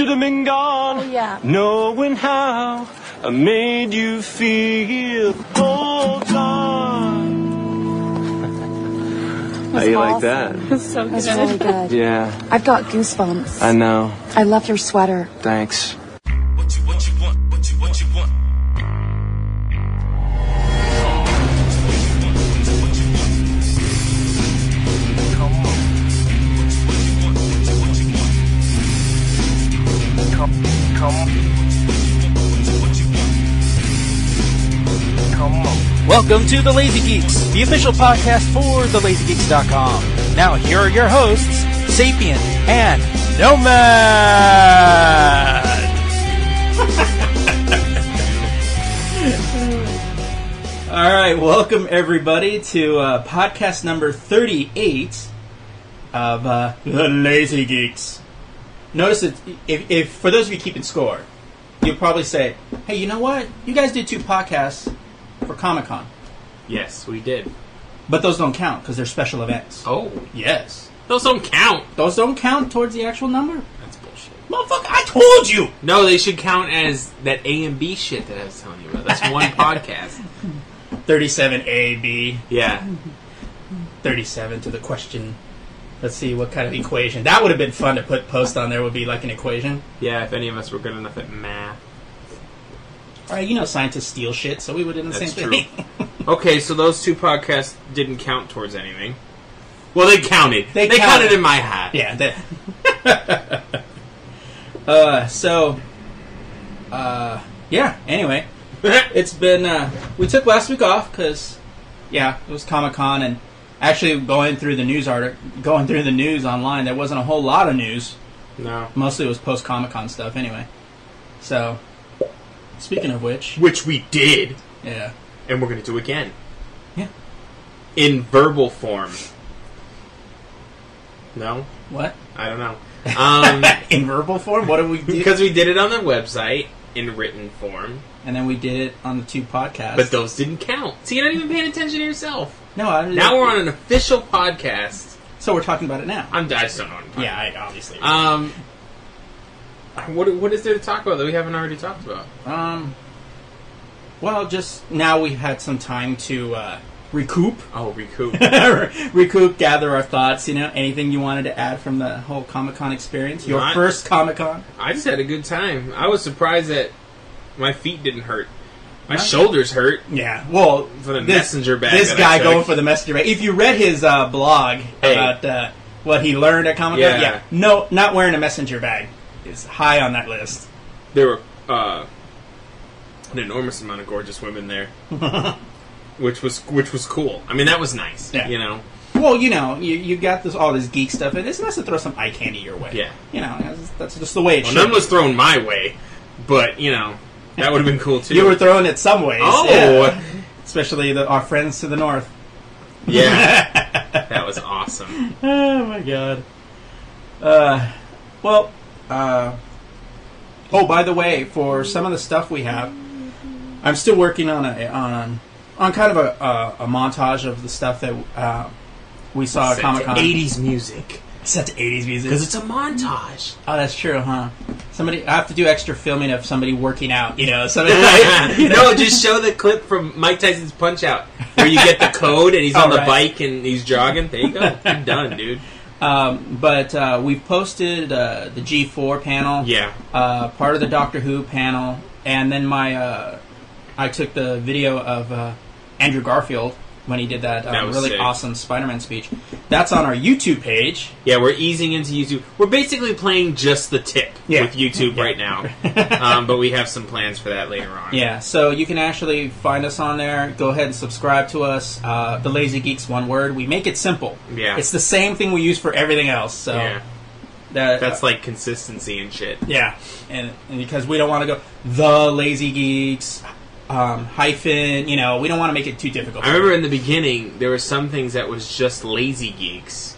Should have been gone. yeah. Knowing how I made you feel. Hold on. How you like that? So That's really good. Yeah, I've got goosebumps. I know. I love your sweater. Thanks. What you, what you want, what you, what you want. Welcome to The Lazy Geeks, the official podcast for TheLazyGeeks.com. Now, here are your hosts, Sapien and Nomad. All right, welcome everybody to uh, podcast number 38 of uh, The Lazy Geeks. Notice that if, if, for those of you keeping score, you'll probably say, hey, you know what? You guys did two podcasts for Comic Con. Yes, we did. But those don't count because they're special events. Oh, Yes. those don't count. Those don't count towards the actual number. That's bullshit. Motherfucker, I told you! No, they should count as that A and B shit that I was telling you about. That's one podcast. 37A, B, Yeah. 37 to the question. Let's see what kind of equation. That would have been fun to put post on there, would be like an equation. Yeah, if any of us were good enough at math. Alright, you know scientists steal shit, so we would have done the That's same true. thing. Okay, so those two podcasts didn't count towards anything. Well, they counted. They They, counted. counted in my hat. yeah, that. uh, so. Uh, yeah, anyway. It's been, uh, we took last week off because, yeah, it was Comic Con and actually going through the news article, going through the news online, there wasn't a whole lot of news. no. Mostly it was post Comic Con stuff anyway. So, speaking of which, Which we did, yeah. and we're going to do again. Yeah. In verbal form. No? What? I don't know. Um, In verbal form? What did we do? because we did it on the website in written form. and then we did it on the two podcasts. But those didn't count. So you're not even paying attention to yourself. No, I'm Now we're on an official podcast. So we're talking about it now. I'm, I just don't know what I'm talking yeah, I, obviously. about. Um, what, what is there to talk about that we haven't already talked about? Um, well, just now we've had some time to uh, recoup, Oh, recoup. recoup, gather our thoughts. You know, anything you wanted to add from the whole Comic Con experience? Your Not- first Comic Con? I just had a good time. I was surprised that my feet didn't hurt. My shoulders hurt. Yeah. Well, For the this, messenger bag This guy going for the messenger bag. If you read his uh, blog Hey. about uh, what he learned at Comic Con, Yeah. yeah, no, not wearing a messenger bag is high on that list. There were uh, an enormous amount of gorgeous women there, which was which was cool. I mean, that was nice. Yeah. You know. Well, you know, you, you got this all this geek stuff, and it's nice to throw some eye candy your way. Yeah. You know, that's, that's just the way it Well, should. none was thrown my way, but you know that would have been cool too. You were throwing it some ways. Oh. yeah. especially the, our friends to the north. yeah, that was awesome. Oh my god. Uh, well, uh, oh, by the way, for some of the stuff we have, I'm still working on a on on kind of a a, a montage of the stuff that uh, we saw at Comic Con. 80s music set to 80s music. because it's a montage. Oh, that's true, huh? Somebody, I have to do extra filming of somebody working out. You know, somebody. you know? no, just show the clip from Mike Tyson's Punch Out where you get the code and he's on the bike and he's jogging. There you go. You're done, dude. Um, but uh, we've posted uh, the G4 panel, Yeah. uh, part of the Doctor Who panel, and then my uh, I took the video of uh, Andrew Garfield when he did that, um, That really sick. awesome Spider-Man speech. That's on our YouTube page. Yeah, we're easing into YouTube. We're basically playing just the tip Yeah. with YouTube right now. um, but we have some plans for that later on. Yeah, so you can actually find us on there. Go ahead and subscribe to us. Uh, the Lazy Geeks, one word. We make it simple. Yeah. it's the same thing we use for everything else. So Yeah. that, That's like consistency and shit. yeah, and, and because we don't want to go the Lazy Geeks um, hyphen. You know, we don't want to make it too difficult. I remember in the beginning there were some things that was just lazy geeks,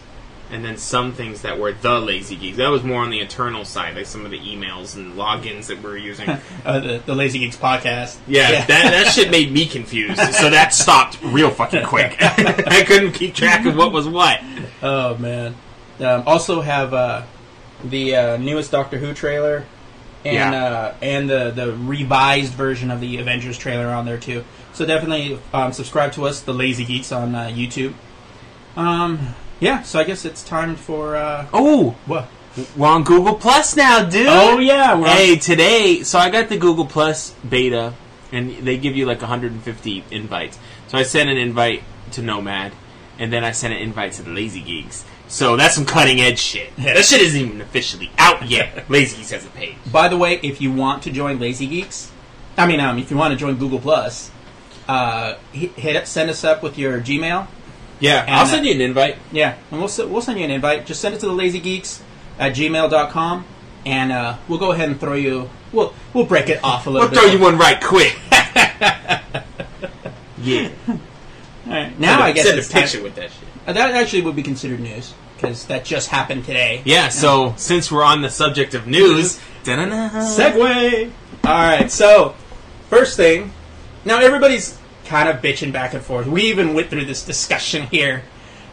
and then some things that were the lazy geeks. That was more on the internal side, like some of the emails and logins that we were using. uh, the, the Lazy Geeks podcast. Yeah, That, that shit made me confused. So that stopped real fucking quick. I couldn't keep track of what was what. Oh man. Um, also have uh, the uh, newest Doctor Who trailer, and Yeah. uh, and the the revised version of the Avengers trailer on there too. So definitely um, subscribe to us, the Lazy Geeks, on uh, YouTube. Um, yeah. So I guess it's time for uh, Oh, what? we're on Google Plus now, dude. Oh yeah, we're on- Hey, today, so I got the Google Plus beta, and they give you like 150 invites. So I sent an invite to Nomad, and then I sent an invite to the Lazy Geeks. So that's some cutting edge shit. That shit isn't even officially out yet. Lazy Geeks has a page. By the way, if you want to join Lazy Geeks, I mean, um, if you want to join Google Plus, uh, hit, send us up with your Gmail. Yeah, And, I'll uh, send you an invite. Yeah, and we'll we'll send you an invite. Just send it to the Lazy Geeks at gmail.com, and uh, we'll go ahead and throw you. We'll we'll break it off a little We'll throw you one right quick. yeah. All right, now I guess send it's a time- with that shit. uh, that actually would be considered news because that just happened today. Yeah, so since we're on the subject of news. Segway. All right, so first thing. Now everybody's kind of bitching back and forth. We even went through this discussion here.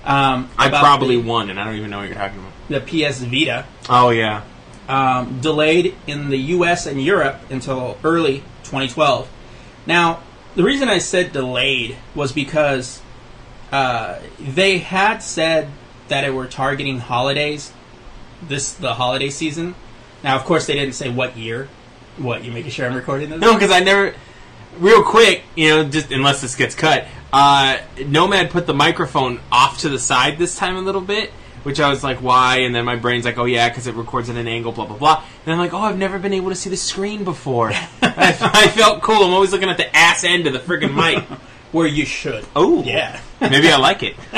Um, I probably the, won, and I don't even know what you're talking about. the PS Vita. Oh yeah, um, delayed in the U.S. and Europe until early 2012. Now, the reason I said delayed was because uh, they had said that it were targeting holidays, this the holiday season. Now, of course, they didn't say what year. What you making sure I'm recording this? no, because I never. Real quick, you know, just unless this gets cut, uh, Nomad put the microphone off to the side this time a little bit, which I was like, why? And then my brain's like, oh yeah, because it records at an angle, blah blah blah. And I'm like, oh, I've never been able to see the screen before. I, I felt cool. I'm always looking at the ass end of the friggin' mic. Where you should. Oh, Yeah. maybe I like it.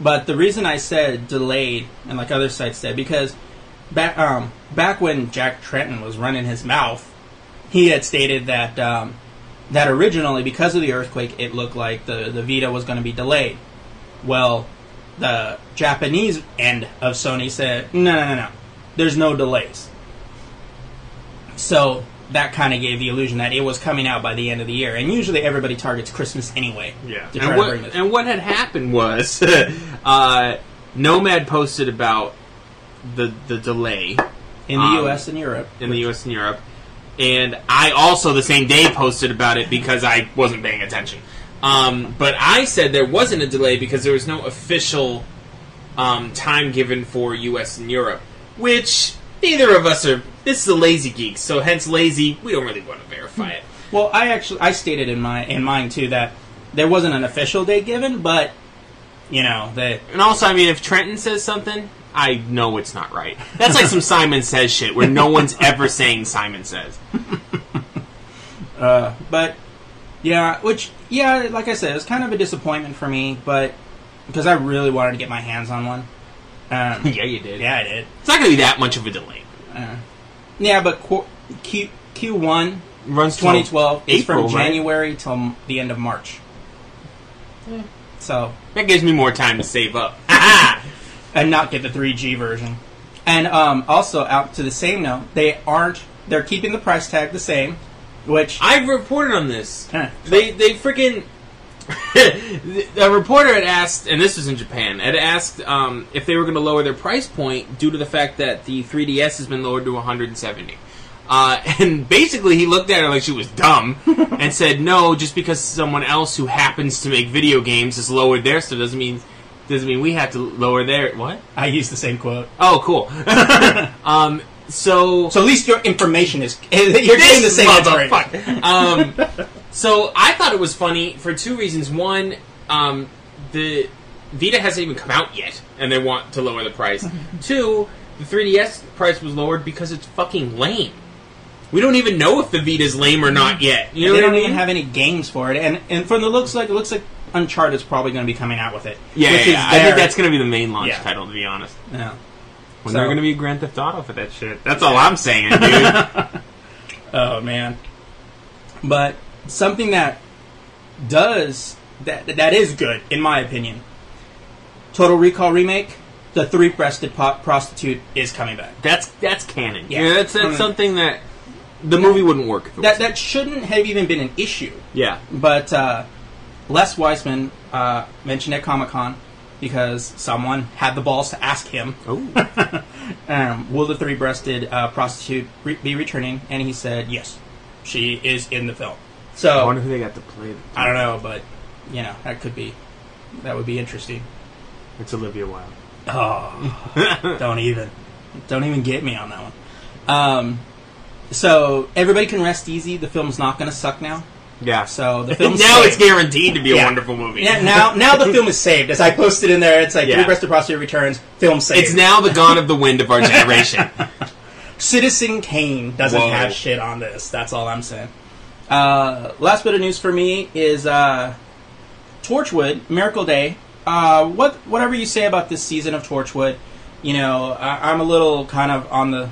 But the reason I said delayed, and like other sites said, because back um, back when Jack Tretton was running his mouth, he had stated that um, that originally, because of the earthquake, it looked like the the Vita was going to be delayed. Well, the Japanese end of Sony said, no, no, no, no, there's no delays. So that kind of gave the illusion that it was coming out by the end of the year, and usually everybody targets Christmas anyway. Yeah. And what, and what had happened was uh, Nomad posted about the the delay in the um, U.S. and Europe. in the U.S. and Europe, and I also the same day posted about it because I wasn't paying attention. Um, but I said there wasn't a delay because there was no official um, time given for U.S. and Europe, which neither of us are. This is a lazy geek, so hence lazy. We don't really want to verify it. Well, I actually I stated in my in mine too that there wasn't an official date given, but you know that And also, I mean, if Tretton says something, I know it's not right. That's like some Simon Says shit where no one's ever saying Simon Says. Uh, but yeah, which yeah, like I said, it was kind of a disappointment for me, but because I really wanted to get my hands on one. Um, yeah, you did. yeah, I did. It's not going to be that much of a delay. Yeah, but Qu- Q Q one Runs till 2012 is from April, right? January till m- the end of March. So That gives me more time to save up. and not get the 3G version. And um, also, out to the same note, they aren't. They're keeping the price tag the same, which I've reported on this. Huh. They they freaking. a reporter had asked, and this was in Japan, had asked um, if they were going to lower their price point due to the fact that the 3DS has been lowered to 170. Uh, and basically, he looked at her like she was dumb and said, "No, just because someone else who happens to make video games has lowered their stuff doesn't mean doesn't mean we have to lower their what? I used the same quote. Oh, cool. um, so So at least your information is you're getting the same motherfucker. um, so I thought it was funny for two reasons. One, um, the Vita hasn't even come out yet, and they want to lower the price. Two, the 3DS price was lowered because it's fucking lame. We don't even know if the Vita's lame or not yet. You know they don't mean? even have any games for it, and and from the looks like it looks like Uncharted's probably going to be coming out with it. yeah, which yeah, is yeah. I think that's going to be the main launch Yeah. title, to be honest. yeah. When So- they're going to be Grand Theft Auto for that shit. That's all I'm saying, dude. Oh man. But something that does that that is good in my opinion. Total Recall remake. The three-breasted po- prostitute is coming back. that's that's canon. Yeah. Yeah, that's, that's Mm. something that the movie wouldn't work. If it That was. that shouldn't have even been an issue. yeah. But uh, Les Wiseman uh, mentioned at Comic Con because someone had the balls to ask him, Oh. um, "Will the three-breasted uh, prostitute re- be returning?" And he said, "Yes, she is in the film." So I wonder who they got to play. I don't know, but you know that could be that would be interesting. It's Olivia Wilde. Oh, don't even, don't even get me on that one. Um, so everybody can rest easy. The film's not going to suck now. Yeah. So the film's now it's guaranteed to be a Yeah. wonderful movie. Yeah, now now the film is saved. As I posted in there, it's like Yeah. Three Breasted Prostitute returns. Film saved. It's now the Gone of the Wind of our generation. Citizen Kane doesn't Whoa. have shit on this. That's all I'm saying. Uh, last bit of news for me is uh, Torchwood Miracle Day. Uh, what whatever you say about this season of Torchwood, you know, I, I'm a little kind of on the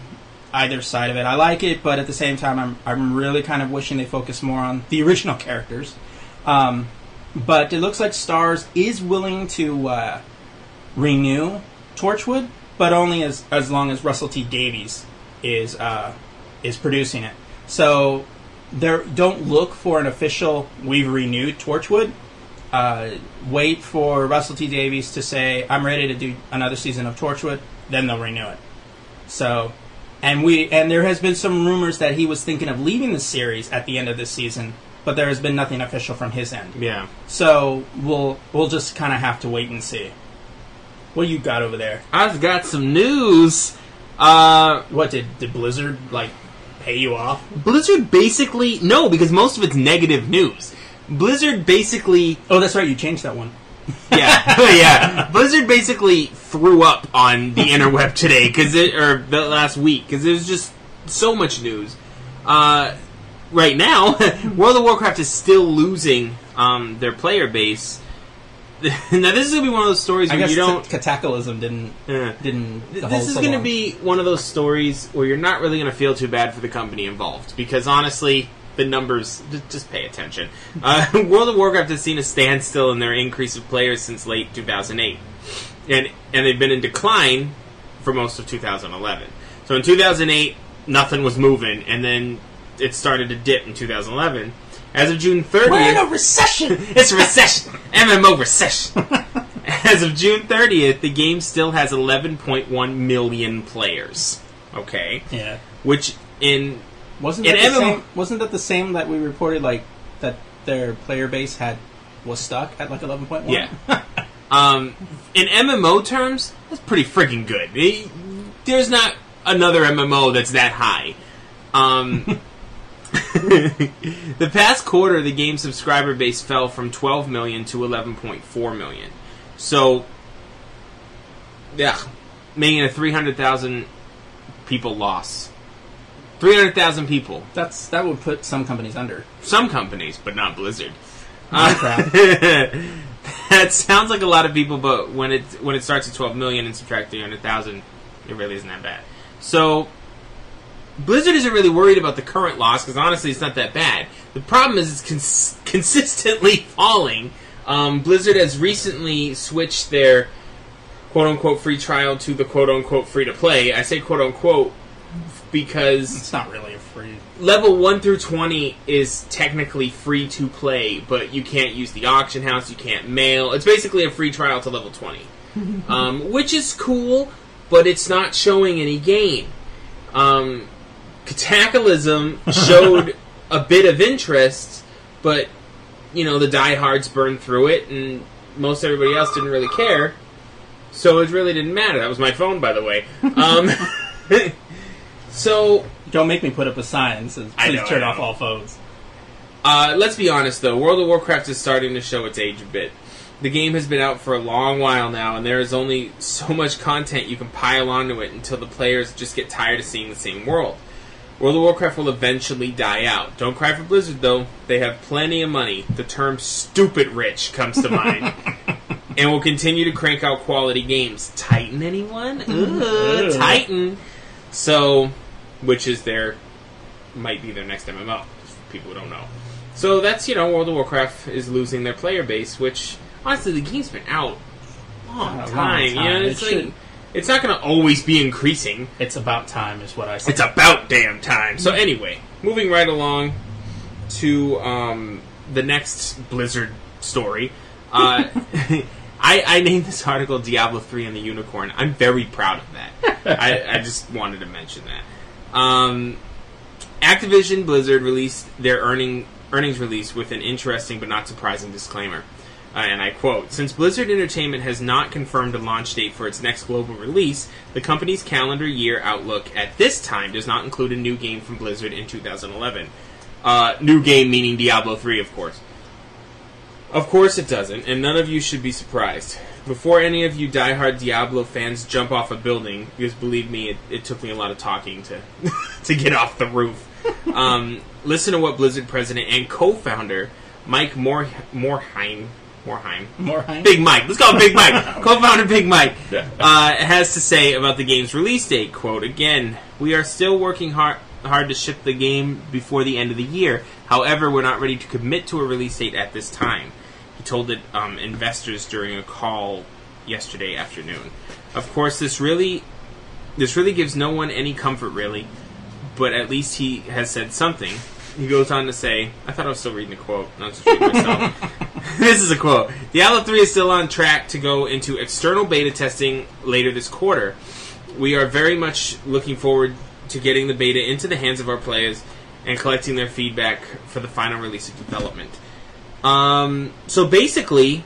either side of it. I like it, but at the same time, I'm I'm really kind of wishing they focus more on the original characters. Um, but it looks like Starz is willing to uh, renew Torchwood, but only as as long as Russell T Davies is uh, is producing it. So there, don't look for an official "We've renewed Torchwood." Uh, wait for Russell T Davies to say, "I'm ready to do another season of Torchwood." Then they'll renew it. So, and we and there has been some rumors that he was thinking of leaving the series at the end of this season, but there has been nothing official from his end. yeah. So we'll we'll just kind of have to wait and see. What you got over there? I've got some news. Uh, What did did Blizzard like pay you off? Blizzard basically no, because most of it's negative news. Blizzard basically, Oh, that's right. You changed that one. yeah, yeah. Blizzard basically threw up on the interweb today because it or the last week because there's just so much news. Uh, right now, World of Warcraft is still losing um, their player base. now this is gonna be one of those stories I where guess you don't. ca- Cataclysm didn't Yeah. didn't. Hold This is so going to long. be one of those stories where you're not really going to feel too bad for the company involved because honestly, the numbers j- just pay attention. Uh, World of Warcraft has seen a standstill in their increase of players since late 2008, and and they've been in decline for most of 2011. So in 2008, nothing was moving, and then it started to dip in 2011. As of June 30th, We're in a recession. it's a recession. MMO recession. As of June 30th, the game still has 11.1 million players. Okay. yeah, Which in wasn't In that the MMO same? Wasn't that the same that we reported like that their player base had was stuck at like eleven point one? yeah. um in MMO terms, that's pretty freaking good. Eh, There's not another MMO that's that high. Um the past quarter, the game's subscriber base fell from 12 million to 11.4 million. So, yeah, making a 300,000 people loss. 300,000 people. that's that would put some companies under. Some companies, but not Blizzard. Minecraft. that sounds like a lot of people, but when it when it starts at 12 million and subtract 300,000, it really isn't that bad. So Blizzard isn't really worried about the current loss because honestly, it's not that bad. The problem is it's cons- consistently falling. Um, Blizzard has recently switched their quote unquote free trial to the quote unquote free to play. I say quote unquote because it's not really a free. level 1 through 20 is technically free to play, but you can't use the auction house, you can't mail. It's basically a free trial to level 20. um, which is cool, but it's not showing any gain. Um, Cataclysm showed a bit of interest, but, you know, the diehards burned through it, and most everybody else didn't really care. So it really didn't matter. That was my phone, by the way. Um, so Don't make me put up a sign that says, please know, turn off all phones. Uh, let's be honest, though. World of Warcraft is starting to show its age a bit. The game has been out for a long while now, and there is only so much content you can pile onto it until the players just get tired of seeing the same world. World of Warcraft will eventually die out. Don't cry for Blizzard, though. They have plenty of money. The term stupid rich comes to mind. and will continue to crank out quality games. Titan, anyone? Ugh, Titan. So, which is their, might be their next MMO. People don't know. So that's, you know, World of Warcraft is losing their player base, which, honestly, the game's been out a long long time. You know, it's, It like, should- it's not going to always be increasing. It's about time, is what I said. It's about damn time. So anyway, moving right along to um, the next Blizzard story. Uh, I, I named this article "Diablo 3 and the Unicorn." I'm very proud of that. I, I just wanted to mention that. Um, Activision Blizzard released their earning earnings release with an interesting but not surprising disclaimer. Uh, and I quote Since Blizzard Entertainment has not confirmed a launch date for its next global release, the company's calendar year outlook at this time does not include a new game from Blizzard in 2011. Uh, new game meaning Diablo 3, of course. Of course it doesn't, and none of you should be surprised. Before any of you diehard Diablo fans jump off a building, because believe me, it, it took me a lot of talking to to get off the roof. Um, listen to what Blizzard president and co-founder Mike Mor- Morhaime Morhaime More Heinz? Big Mike. Let's call him Big Mike. Co-founder Big Mike uh, has to say about the game's release date. "Quote again: We are still working hard hard to ship the game before the end of the year. However, we're not ready to commit to a release date at this time." He told it um, investors during a call yesterday afternoon. Of course, this really this really gives no one any comfort, really. But at least he has said something. He goes on to say, I thought I was still reading the quote. Just reading myself. this is a quote. Diablo 3 is still on track to go into external beta testing later this quarter. We are very much looking forward to getting the beta into the hands of our players and collecting their feedback for the final release of development. Um, so basically,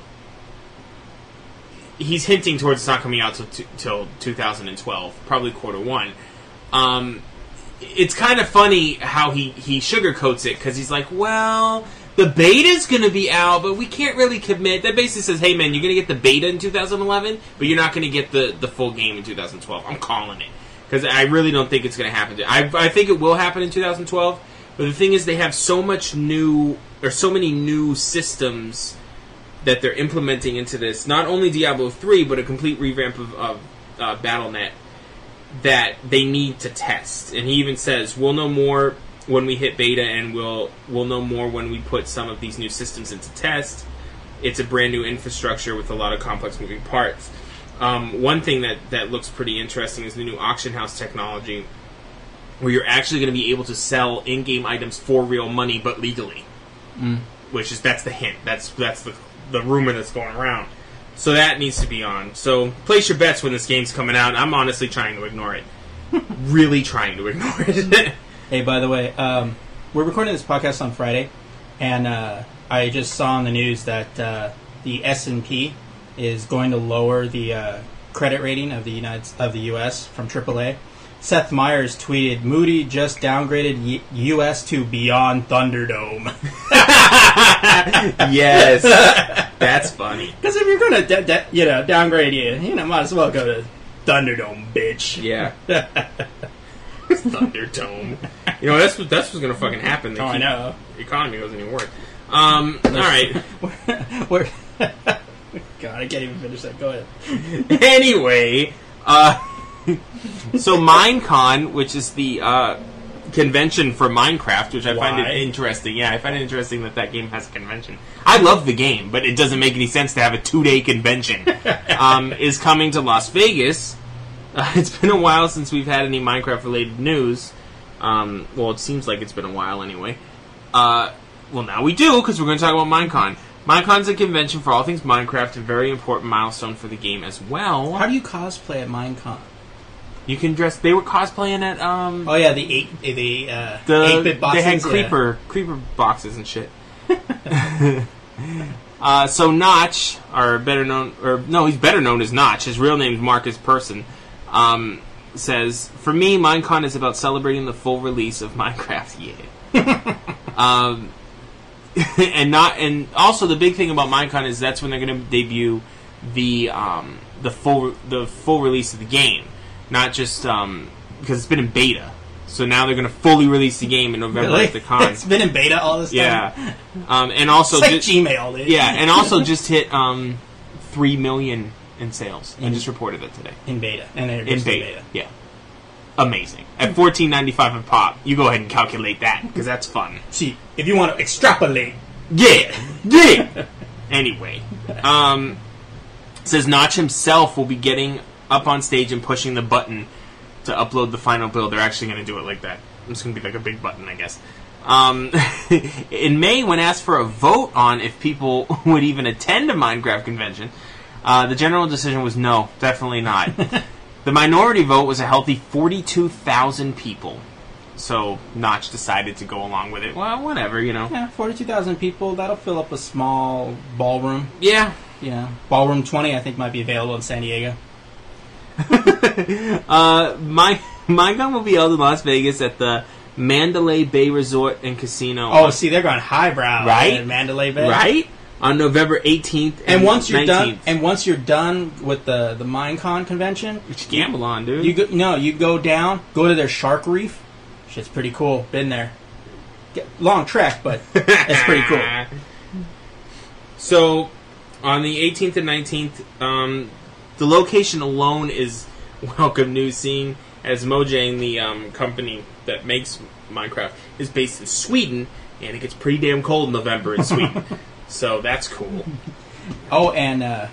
he's hinting towards it's not coming out till, till 2012, probably quarter one. Um, it's kind of funny how he, he sugarcoats it because he's like, well, the beta's going to be out, but we can't really commit. That basically says, hey, man, you're going to get the beta in 2011, but you're not going to get the, the full game in 2012. I'm calling it. Because I really don't think it's going to happen. I, I think it will happen in 2012, but the thing is, they have so much new, or so many new systems that they're implementing into this. Not only Diablo 3, but a complete revamp of, of uh, BattleNet that they need to test. And he even says, "We'll know more when we hit beta, and we'll we'll know more when we put some of these new systems into test." It's a brand new infrastructure with a lot of complex moving parts. Um, one thing that that looks pretty interesting is the new auction house technology, where you're actually going to be able to sell in-game items for real money, but legally. Which is that's the hint. That's that's the the rumor that's going around. So that needs to be on. So place your bets when this game's coming out. I'm honestly trying to ignore it. really trying to ignore it. Hey, by the way, um, we're recording this podcast on Friday, and uh, I just saw on the news that uh, the S and P is going to lower the uh, credit rating of the United of the U.S. from AAA. Seth Meyers tweeted, "Moody just downgraded U.S. to beyond Thunderdome." yes, that's funny. Because if you're going to, da- da- you know, downgrade you, you know, might as well go to Thunderdome, bitch. Yeah, Thunderdome. You know that's what that's what's gonna fucking happen. They Oh, I know. The economy doesn't even work. Um. All right. We're God, I can't even finish that. Go ahead. anyway, uh, so Minecon, which is the uh, convention for Minecraft, which I find it interesting. Yeah, I find it interesting that that game has a convention. I love the game, but it doesn't make any sense to have a two-day convention. um, is coming to Las Vegas. Uh, it's been a while since we've had any Minecraft-related news. Um, well, it seems like it's been a while anyway. Uh, well, now we do because we're going to talk about Minecon. Minecon's a convention for all things Minecraft, a very important milestone for the game as well. How do you cosplay at Minecon? You can dress. They were cosplaying at um Oh yeah, the eight the uh, the eight bit boxes. they had yeah. creeper creeper boxes and shit. Uh, so Notch, or better known, or no, he's better known as Notch. His real name's Markus Persson. Um, says, "For me, Minecon is about celebrating the full release of Minecraft." Yeah. um, and not, and also the big thing about Minecon is that's when they're going to debut the um, the full the full release of the game, not just um, because it's been in beta. So now they're going to fully release the game in November Really? at the con. it's been in beta all this time. yeah, um, and also It's like ju- Gmail, dude. yeah, and also just hit um, three million in sales. I just reported it today in beta, and in just beta. Yeah, amazing. At fourteen ninety five a pop, you go ahead and calculate that because that's fun. See, if you want to extrapolate, Yeah, yeah. anyway, um, says Notch himself will be getting up on stage and pushing the button to upload the final build. They're actually going to do it like that. It's going to be like a big button, I guess. Um, in May, when asked for a vote on if people would even attend a Minecraft convention, uh, the general decision was no, definitely not. the minority vote was a healthy 42,000 people. So Notch decided to go along with it. Well, whatever, you know. yeah, forty-two thousand people. That'll fill up a small ballroom. Yeah, Yeah. ballroom twenty, I think, might be available in San Diego. Uh, my my gun will be held in Las Vegas at the Mandalay Bay Resort and Casino. Oh, on- see, they're going highbrow, Right? in Mandalay Bay, right on November eighteenth. And and, once you're 19th. done, and once you're done with the the Minecon convention, you gamble on, dude. you go, no, you go down, go to their shark reef. Shit's pretty cool. Been there. Get, long trek, but it's pretty cool. So, on the 18th and 19th, um, the location alone is welcome news scene, as Mojang, the um, company that makes Minecraft, is based in Sweden, and it gets pretty damn cold in November in Sweden. so that's cool. Oh, and uh,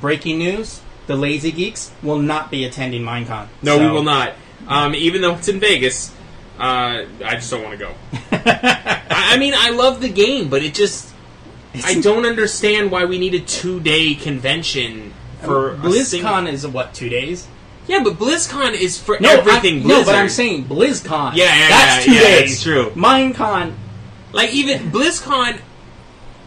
breaking news: the Lazy Geeks will not be attending Minecon. No, we will not. Um, even though it's in Vegas, uh, I just don't want to go. I, I mean, I love the game, but it just. I don't understand why we need a two day convention for BlizzCon is what two days? Yeah, but BlizzCon is for No, everything I, no, but I'm saying BlizzCon. Yeah, yeah, that's yeah, two yeah, days. it's true. Minecon. Like even BlizzCon,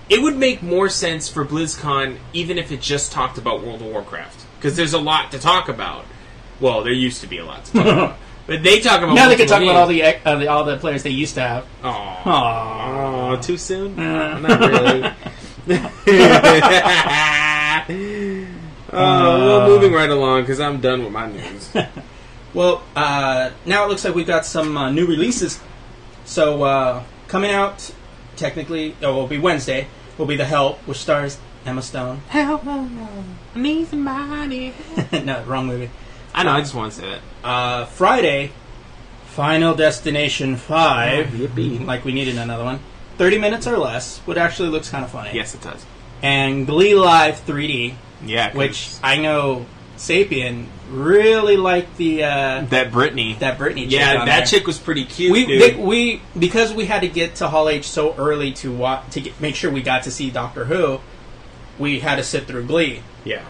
it would make more sense for BlizzCon even if it just talked about World of Warcraft because there's a lot to talk about. Well, there used to be a lot to talk about, but they talk about Now they can talk multiple about all the, uh, the all the players they used to have. Aw. Aww. Too soon? Uh. Not really. oh, well, moving right along because I'm done with my news. Well, uh, now it looks like we've got some uh, new releases. So uh, coming out, technically, oh, it will be Wednesday. Will be the Help, which stars Emma Stone. Help, I need somebody. no, wrong movie. I know. I just want to say that. Uh, Friday, Final Destination Five. Oh, yippee. Like we needed another one. Thirty minutes or less, which actually looks kind of funny. Yes, it does. And Glee Live 3D, Yeah, which I know Sapien really liked the uh, that Brittany. that Britney. Chick yeah, that there. chick was pretty cute. We, they, we because we had to get to Hall H so early to wa- to get, make sure we got to see Doctor Who. We had to sit through Glee. yeah.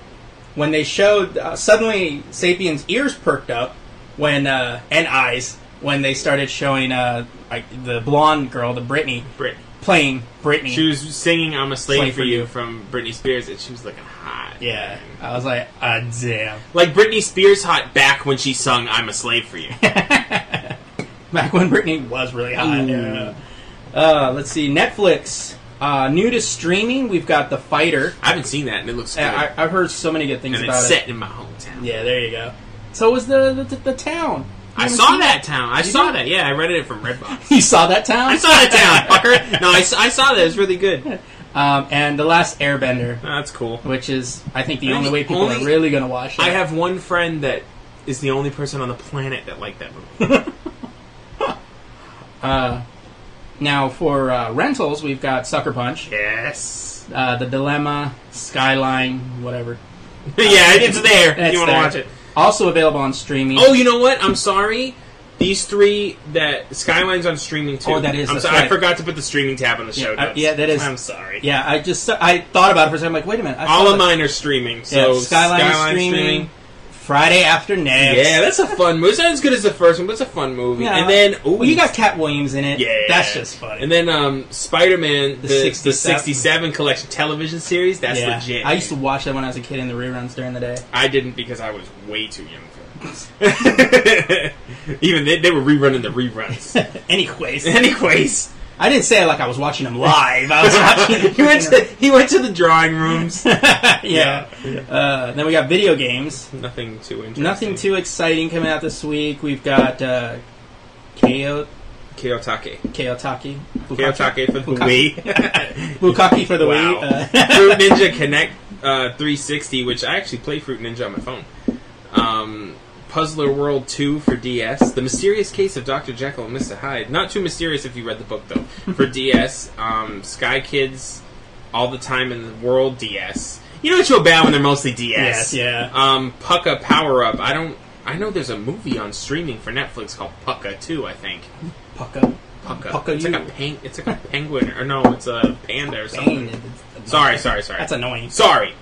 When they showed, uh, suddenly Sapien's ears perked up when uh, and eyes when they started showing uh, like the blonde girl, the Britney, Brittany. playing Britney. She was singing "I'm a Slave, Slave for for You" You. from Britney Spears, and she was looking hot. Yeah, I was like, ah, damn. like Britney Spears hot back when she sung "I'm a Slave for You." Back when Britney was really hot. Yeah. Uh, let's see, Netflix. Uh, new to streaming, we've got The Fighter. I haven't seen that, and it looks good. I, I- I've heard so many good things and about it's it. set in my hometown. Yeah, there you go. So was the the, the town. You I haven't saw seen that town. I You saw did? that. Yeah, I rented it from Redbox. You saw that town? I saw that town, fucker. No, I, s- I saw that. It was really good. Um, and the last Airbender, that's cool. which is I think the only way people only- are really going to watch it. I have one friend that is the only person on the planet that liked that movie. Uh, now for uh, rentals, we've got Sucker Punch, yes. uh, The Dilemma, Skyline, whatever. yeah, it's there. It's you want to there. watch it. Also available on streaming. Oh, you know what? I'm sorry. These three that Skyline's on streaming too. Oh, that is- I'm that's sorry. I right. forgot to put the streaming tab on the show Yeah, uh, notes. yeah, that is- I'm sorry. yeah. I just I thought about it for a second. I'm like, wait a minute. I saw All of that- mine are streaming. So Yeah, Skyline is streaming. Friday After Next. Yeah, that's a fun movie. It's not as good as the first one, but it's a fun movie. Yeah. And then, ooh, well, you got Katt Williams in it. yeah, that's just funny. And then um, Spider Man, the, The the 67 '67 collection television series. That's yeah. legit. I used to watch that when I was a kid in the reruns during the day. I didn't because I was way too young. Even they, they were rerunning the reruns. Anyways, Anyways, I didn't say it like I was watching them live. I was watching. he went to he went to the drawing rooms. yeah. Uh, then we got video games. Nothing too interesting. Nothing too exciting coming out this week. We've got uh, Kyo Kiyotake. Kayotaki. Kiyotake for the. Wii. Bukaki for the Wow. Wii. Uh, Fruit Ninja Connect uh, 360, which I actually play Fruit Ninja on my phone. Um, Puzzler World 2 for DS. The Mysterious Case of Dr. Jekyll and Mr. Hyde. Not too mysterious if you read the book, though. For DS. Um, Sky Kids All the Time in the World DS. You know what you'll bad when they're mostly DS. yes, yeah. Um, Pucca Power Up. I don't. I know there's a movie on streaming for Netflix called Pucca too. I think Pucca. Pucca. Pucca it's like a peng- It's like a penguin, or no, it's a panda or something. Sorry, sorry, sorry. That's annoying. Sorry.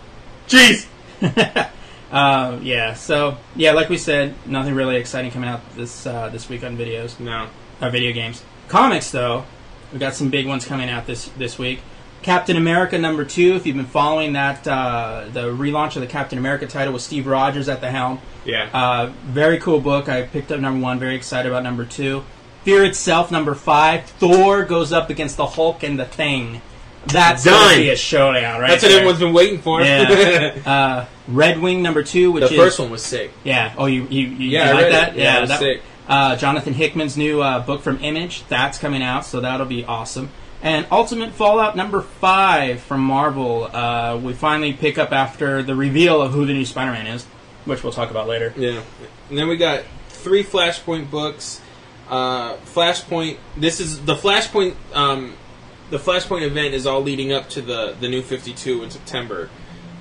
Jeez. Uh, yeah. So yeah, like we said, nothing really exciting coming out this uh, this week on videos. No. uh, video games. Comics, though, we got some big ones coming out this this week. Captain America number two. If you've been following that, uh, the relaunch of the Captain America title with Steve Rogers at the helm. Yeah. Uh, very cool book. I picked up number one. Very excited about number two. Fear itself number five. Thor goes up against the Hulk and the Thing. That's gonna be a showdown, right? That's what there. everyone's been waiting for. Yeah. Uh, Red Wing number two, which the is first one was sick. yeah. Oh, you you, you, Yeah, you I like read that? it. Yeah, it was that, sick. Uh, Jonathan Hickman's new uh, book from Image that's coming out, so that'll be awesome. And Ultimate Fallout number five from Marvel. Uh, we finally pick up after the reveal of who the new Spider-Man is, which we'll talk about later. Yeah. And then we got three Flashpoint books. Uh, Flashpoint. This is the Flashpoint. Um, the Flashpoint event is all leading up to the the new Fifty Two in September.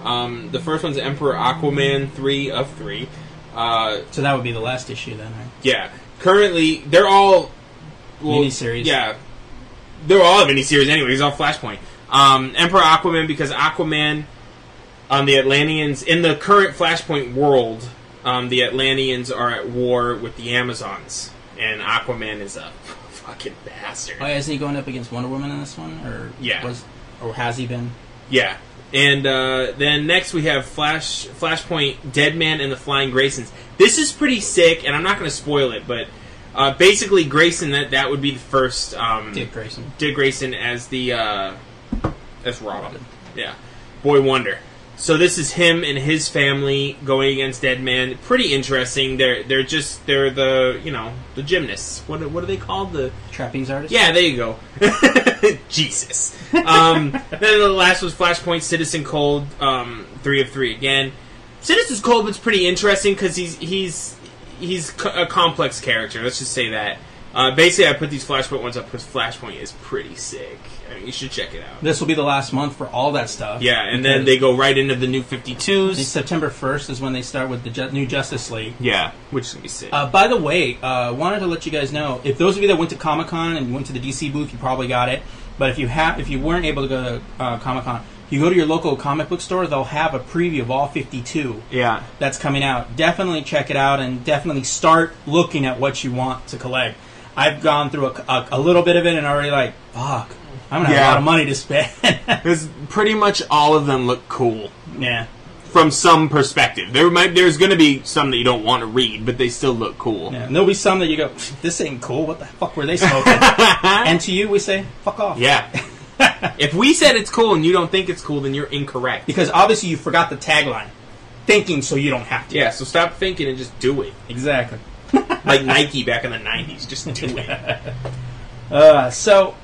Um, the first one's Emperor Aquaman three of three. Uh, So that would be the last issue then, right? yeah. Currently, they're all well, Miniseries. Yeah, they're all miniseries anyway. It's all Flashpoint. Um, Emperor Aquaman because Aquaman, um, the Atlanteans in the current Flashpoint world, um, the Atlanteans are at war with the Amazons, and Aquaman is a fucking bastard. Oh, yeah, is he going up against Wonder Woman in this one, or Yeah. was, or has he been? Yeah. And uh, then next we have Flash Flashpoint Deadman and the Flying Graysons. This is pretty sick, and I'm not going to spoil it, but uh, basically Grayson that that would be the first um, Dick Grayson. Dick Grayson as the uh, as Robin. Yeah, Boy Wonder. So this is him and his family going against Deadman. Pretty interesting. They're they're just they're the you know the gymnasts. What what are they called? The Trapeze artist. yeah, there you go. Jesus. Um, then the last was Flashpoint Citizen Cold, um, three of three again. Citizen Cold was pretty interesting because he's he's he's co- a complex character. Let's just say that. Uh, basically, I put these Flashpoint ones up because Flashpoint is pretty sick. I mean, you should check it out. This will be the last month for all that stuff. Yeah, and then they go right into the new 52s. September first is when they start with the Ju- new Justice League. Yeah, which is gonna be sick. Uh, by the way, uh, wanted to let you guys know if those of you that went to Comic Con and went to the DC booth, you probably got it. But if you have, if you weren't able to go to uh, Comic Con, you go to your local comic book store. They'll have a preview of all 52 yeah, that's coming out. Definitely check it out and definitely start looking at what you want to collect. I've gone through a, a, a little bit of it and already like, fuck, I'm gonna have Yeah. a lot of money to spend. because pretty much all of them look cool. yeah. from some perspective. There might there's going to be some that you don't want to read, but they still look cool. Yeah, and there'll be some that you go, this ain't cool. What the fuck were they smoking? and to you, we say, fuck off. Yeah. if we said it's cool and you don't think it's cool, then you're incorrect. Because obviously you forgot the tagline. Thinking so you don't have to. Yeah, so stop thinking and just do it. Exactly. Like Nike back in the 90s. Just do it. Uh, so,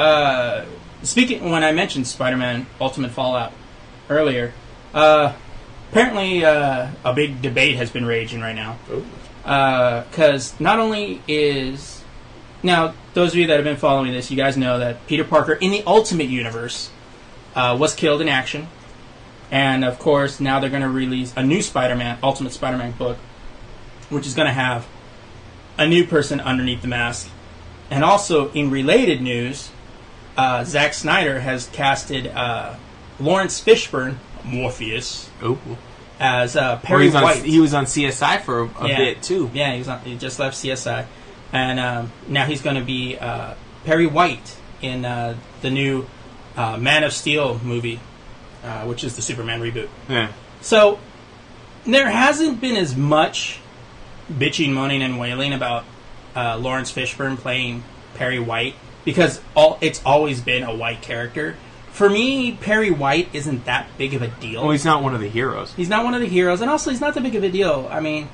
uh, speaking, when I mentioned Spider Man Ultimate Fallout earlier, uh, apparently uh, a big debate has been raging right now. Because not only is. Now, those of you that have been following this, you guys know that Peter Parker in the Ultimate Universe uh, was killed in action. And of course, now they're going to release a new Spider Man, Ultimate Spider Man book, which is going to have a new person underneath the mask. And also, in related news, uh, Zack Snyder has casted uh, Laurence Fishburne, Morpheus, Ooh. as uh, Perry on, White. he was on CSI for a, a Yeah. bit too. Yeah, he was on, he just left CSI, and um, now he's going to be uh, Perry White in uh, the new uh, Man of Steel movie, uh, which is the Superman reboot. Yeah. So there hasn't been as much bitching, moaning, and wailing about uh, Laurence Fishburne playing Perry White because all it's always been a white character. For me, Perry White isn't that big of a deal. Oh, he's not one of the heroes. He's not one of the heroes, and also he's not that big of a deal. I mean,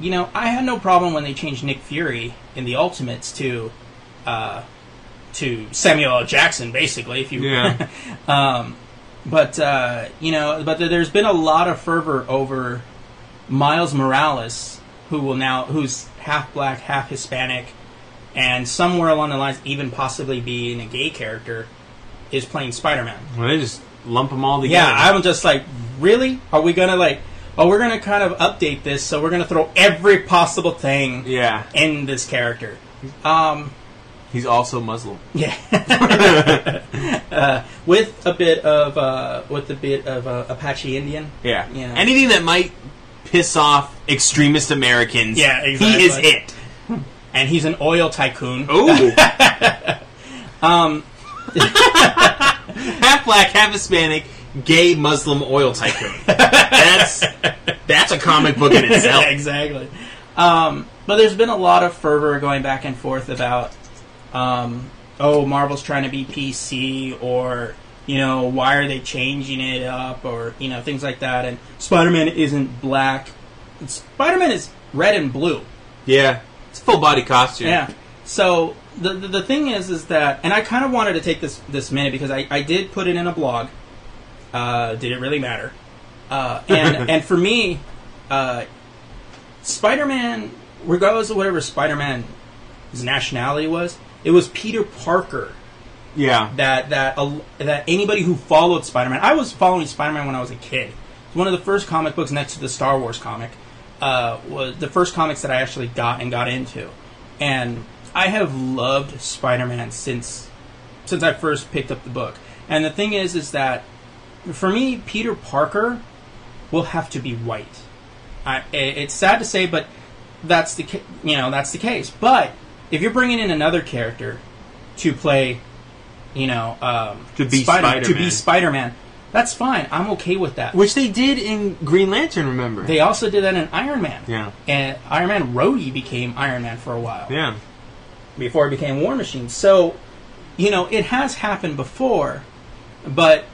you know, I had no problem when they changed Nick Fury in the Ultimates to uh, to Samuel L. Jackson, basically. If you, Yeah. um, but uh, you know, but there's been a lot of fervor over Miles Morales, who will now who's half black, half Hispanic, and somewhere along the lines, even possibly being a gay character, is playing Spider-Man. Well, they just lump them all together. Yeah, I'm just like, really? Are we gonna like? Oh, we're gonna kind of update this, so we're gonna throw every possible thing Yeah. in this character. Um, He's also Muslim. yeah, uh, with a bit of uh, with a bit of uh, Apache Indian. Yeah. Yeah. Anything that might piss off extremist Americans. Yeah, exactly. He is it. And he's an oil tycoon. Ooh. um. half black, half Hispanic, gay Muslim oil tycoon. That's that's a comic book in itself. exactly. Um, but there's been a lot of fervor going back and forth about, um, oh, Marvel's trying to be PC, or you know, why are they changing it up, or you know, things like that. And Spider-Man isn't black. Spider-Man is red and blue. Yeah. It's a full body costume. Yeah. So the, the the thing is, is that, and I kind of wanted to take this this minute because I, I did put it in a blog. Uh, did it really matter? Uh, and and for me, uh, Spider-Man, regardless of whatever Spider-Man's nationality was, it was Peter Parker Yeah. that that that anybody who followed Spider-Man. I was following Spider-Man when I was a kid. It's one of the first comic books next to the Star Wars comic. Uh, was the first comics that I actually got and got into, and I have loved Spider-Man since since I first picked up the book. And the thing is, is that for me, Peter Parker will have to be white. I, it's sad to say, but that's the you know that's the case. But if you're bringing in another character to play, you know, um, To be Spider- to Spider-Man. be Spider-Man, that's fine. I'm okay with that. Which they did in Green Lantern, remember? They also did that in Iron Man. Yeah. And Iron Man Rhodey became Iron Man for a while yeah. before he became War Machine. So, you know, it has happened before, but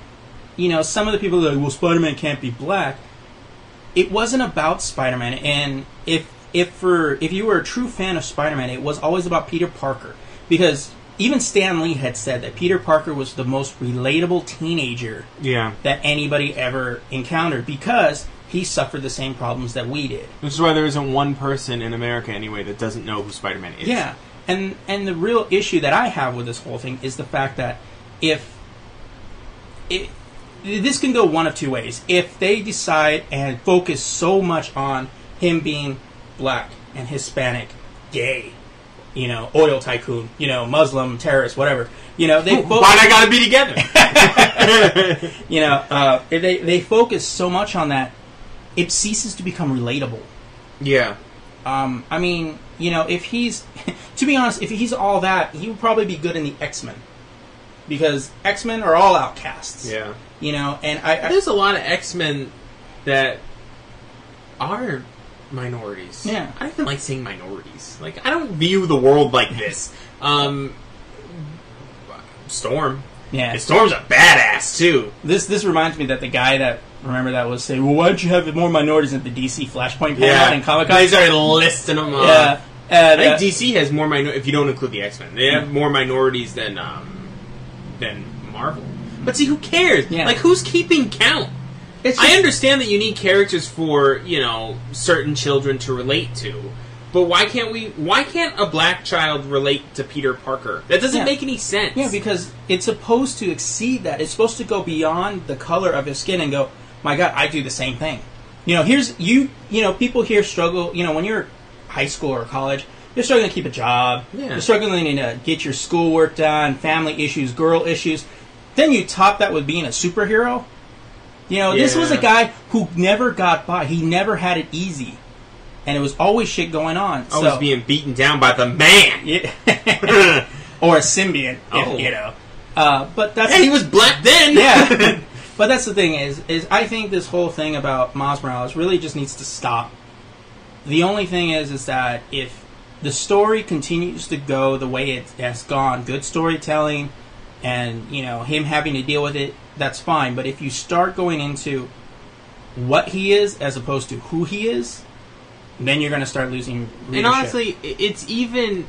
you know, some of the people are like, "Well, Spider-Man can't be black." It wasn't about Spider-Man, and if if for if you were a true fan of Spider-Man, it was always about Peter Parker because even Stan Lee had said that Peter Parker was the most relatable teenager Yeah. that anybody ever encountered because he suffered the same problems that we did. Which is why there isn't one person in America anyway that doesn't know who Spider Man is. Yeah, and and the real issue that I have with this whole thing is the fact that if it, this can go one of two ways. If they decide and focus so much on him being black and Hispanic, gay, you know, oil tycoon, you know, Muslim, terrorist, whatever, you know, they fo- Why I gotta be together? you know, uh, they they focus so much on that, it ceases to become relatable. yeah. Um, I mean, you know, if he's, to be honest, if he's all that, he would probably be good in the X Men, because X Men are all outcasts. Yeah. You know, and I, I There's a lot of X Men that are minorities. Yeah. I don't like saying minorities. Like I don't view the world like this. Um, Storm. yeah. And Storm's a badass too. This this reminds me that the guy that remember that was saying, well, why don't you have more minorities at the DC Flashpoint panel in Comic Con? They started listing them. Uh, Yeah. And, I think uh, DC has more minor if you don't include the X Men. They have more minorities than um, than Marvel. But see, who cares? Yeah. Like, who's keeping count? It's I understand that you need characters for you know certain children to relate to, but why can't we? Why can't a black child relate to Peter Parker? That doesn't Yeah. make any sense. Yeah, because it's supposed to exceed that. It's supposed to go beyond the color of his skin and go, my God, I do the same thing. You know, here's you. You know, people here struggle. You know, when you're high school or college, you're struggling to keep a job. Yeah. You're struggling to get your schoolwork done, family issues, girl issues. Then you top that with being a superhero. You know, this was a guy who never got by. He never had it easy, and it was always shit going on. I was so, being beaten down by the man. yeah. or a symbiont, if, Oh. you know. Uh, but that's Yeah, he was black then. yeah. but that's the thing is, is I think this whole thing about Miles Morales really just needs to stop. The only thing is, is that if the story continues to go the way it has gone, good storytelling, and you know him having to deal with it, that's fine. But if you start going into what he is as opposed to who he is, then you're going to start losing. and honestly, it's even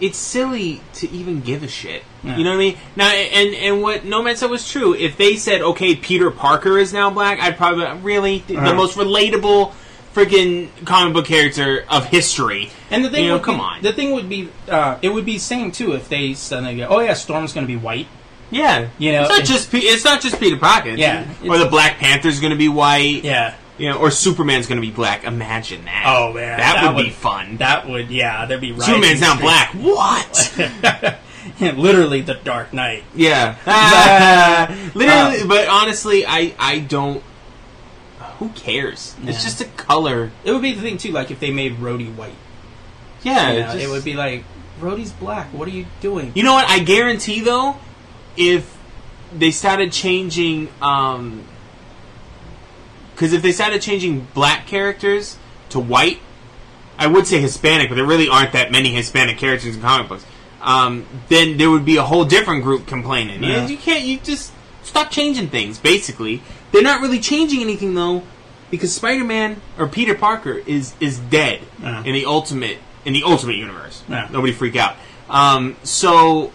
it's silly to even give a shit. Yeah. You know what I mean? Now, and and what Nomad said was true. If they said, "Okay, Peter Parker is now black," I'd probably really the Uh-huh. most relatable freaking comic book character of history. And the thing, You know, would come be- on. The thing would be, uh, it would be same too if they suddenly go, "Oh yeah, Storm's going to be white." Yeah, You know, it's not just Pe- it's not just Peter Parker. Yeah, or the Black Panther's going to be white. Yeah. you know, or Superman's going to be black. Imagine that. Oh man, that, would, be fun. That would, yeah, there'd be Superman's not black. What? Literally, the Dark Knight. Yeah. Ah, literally, but honestly, I I don't. Who cares? It's just a color. It would be the thing too, like if they made Rhodey white. Yeah, You it know, just- it would be like Rhodey's black. What are you doing? You know what? I guarantee though, if they started changing, um, because if they started changing black characters to white, I would say Hispanic, but there really aren't that many Hispanic characters in comic books. Um, then there would be a whole different group complaining. You, Yeah. you can't. You just stop changing things. Basically, they're not really changing anything though, because Spider-Man or Peter Parker is is dead Yeah. in the ultimate in the ultimate universe. Yeah. Nobody freak out. Um, so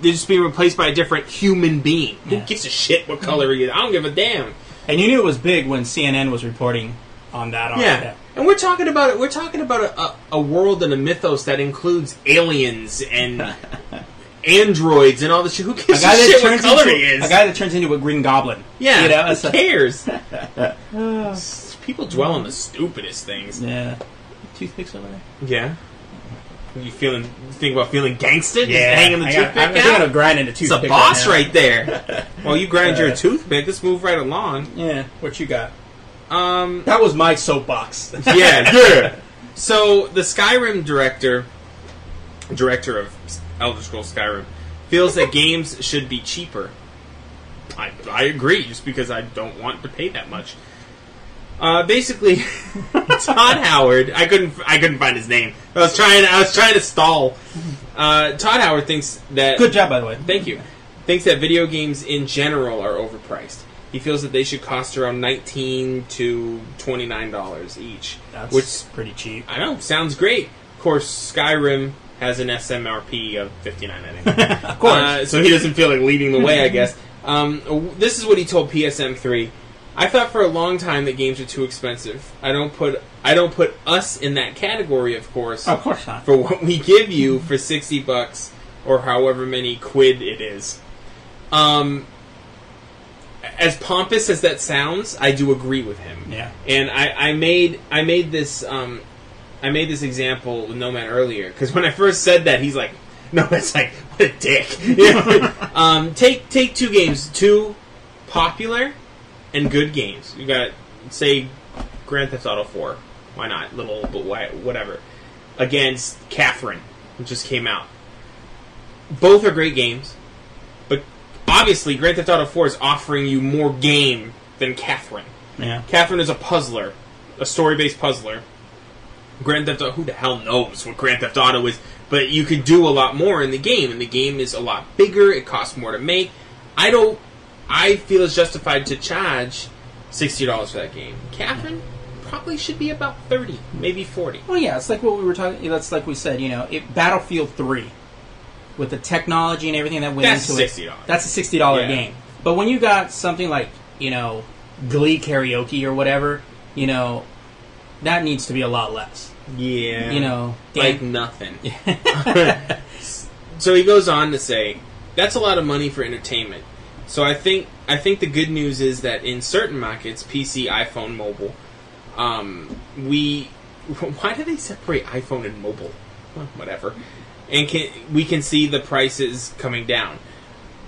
they're just being replaced by a different human being. Who gives a shit what color he is? I don't give a damn. And you knew it was big when CNN was reporting on that. On Yeah. And we're talking about it. We're talking about a, a, a world and a mythos that includes aliens and androids and all this shit. Who A gives a, guy that shit what turns color into he is? a guy that turns into a Green Goblin. yeah. you know, who a- cares? People dwell on the stupidest things. yeah. Toothpicks over there. Yeah. You feeling? Think about feeling gangster? Just Yeah, hanging the I got, toothpick I'm out. thinking of grinding a It's toothpick. a boss now. right, there. Well, you grind your toothpick. Let's move right along. Yeah. What you got? Um, That was my soapbox. yeah, yeah. So the Skyrim director, director of Elder Scrolls Skyrim, feels that games should be cheaper. I, I agree, just because I don't want to pay that much. Uh, basically, Todd Howard. I couldn't. I couldn't find his name. I was trying. I was trying to stall. Uh, Todd Howard thinks that Good job, by the way. Thank you. Thinks that video games in general are overpriced. He feels that they should cost around nineteen to twenty nine dollars each. That's which pretty cheap. I know sounds great. Of course, Skyrim has an SMRP of fifty nine ninety nine. Of course. Uh, so he doesn't feel like leading the way, I guess. Um, this is what he told PSM three. I thought for a long time that games are too expensive. I don't put I don't put us in that category, of course of course not. for what we give you for 60 bucks or however many quid it is. Um, as pompous as that sounds, I do agree with him. Yeah. And I, I made I made this um, I made this example with Nomad earlier because when I first said that, he's like, "No, Nomad's like, what a dick. Um, take take two games, two popular and good games. You got say Grand Theft Auto 4. Why not? Little but why, whatever. Against Catherine, which just came out. Both are great games, but obviously Grand Theft Auto 4 is offering you more game than Catherine. Yeah. Catherine is a puzzler, a story-based puzzler. Grand Theft Auto, who the hell knows what Grand Theft Auto is? But you could do a lot more in the game, and the game is a lot bigger. It costs more to make. I don't. I feel is justified to charge sixty dollars for that game. Catherine probably should be about thirty, maybe forty. Well, yeah, it's like what we were talking. That's like we said. You know, it, Battlefield Three, with the technology and everything that went That's into $60. it, that's a sixty dollar Yeah. game. But when you got something like you know, Glee karaoke or whatever, you know, that needs to be a lot less. Yeah, You know, like nothing. so he goes on to say, "That's a lot of money for entertainment." So I think I think the good news is that in certain markets, PC, iPhone, mobile, um, we why do they separate iPhone and mobile? Well, whatever, and can we can see the prices coming down.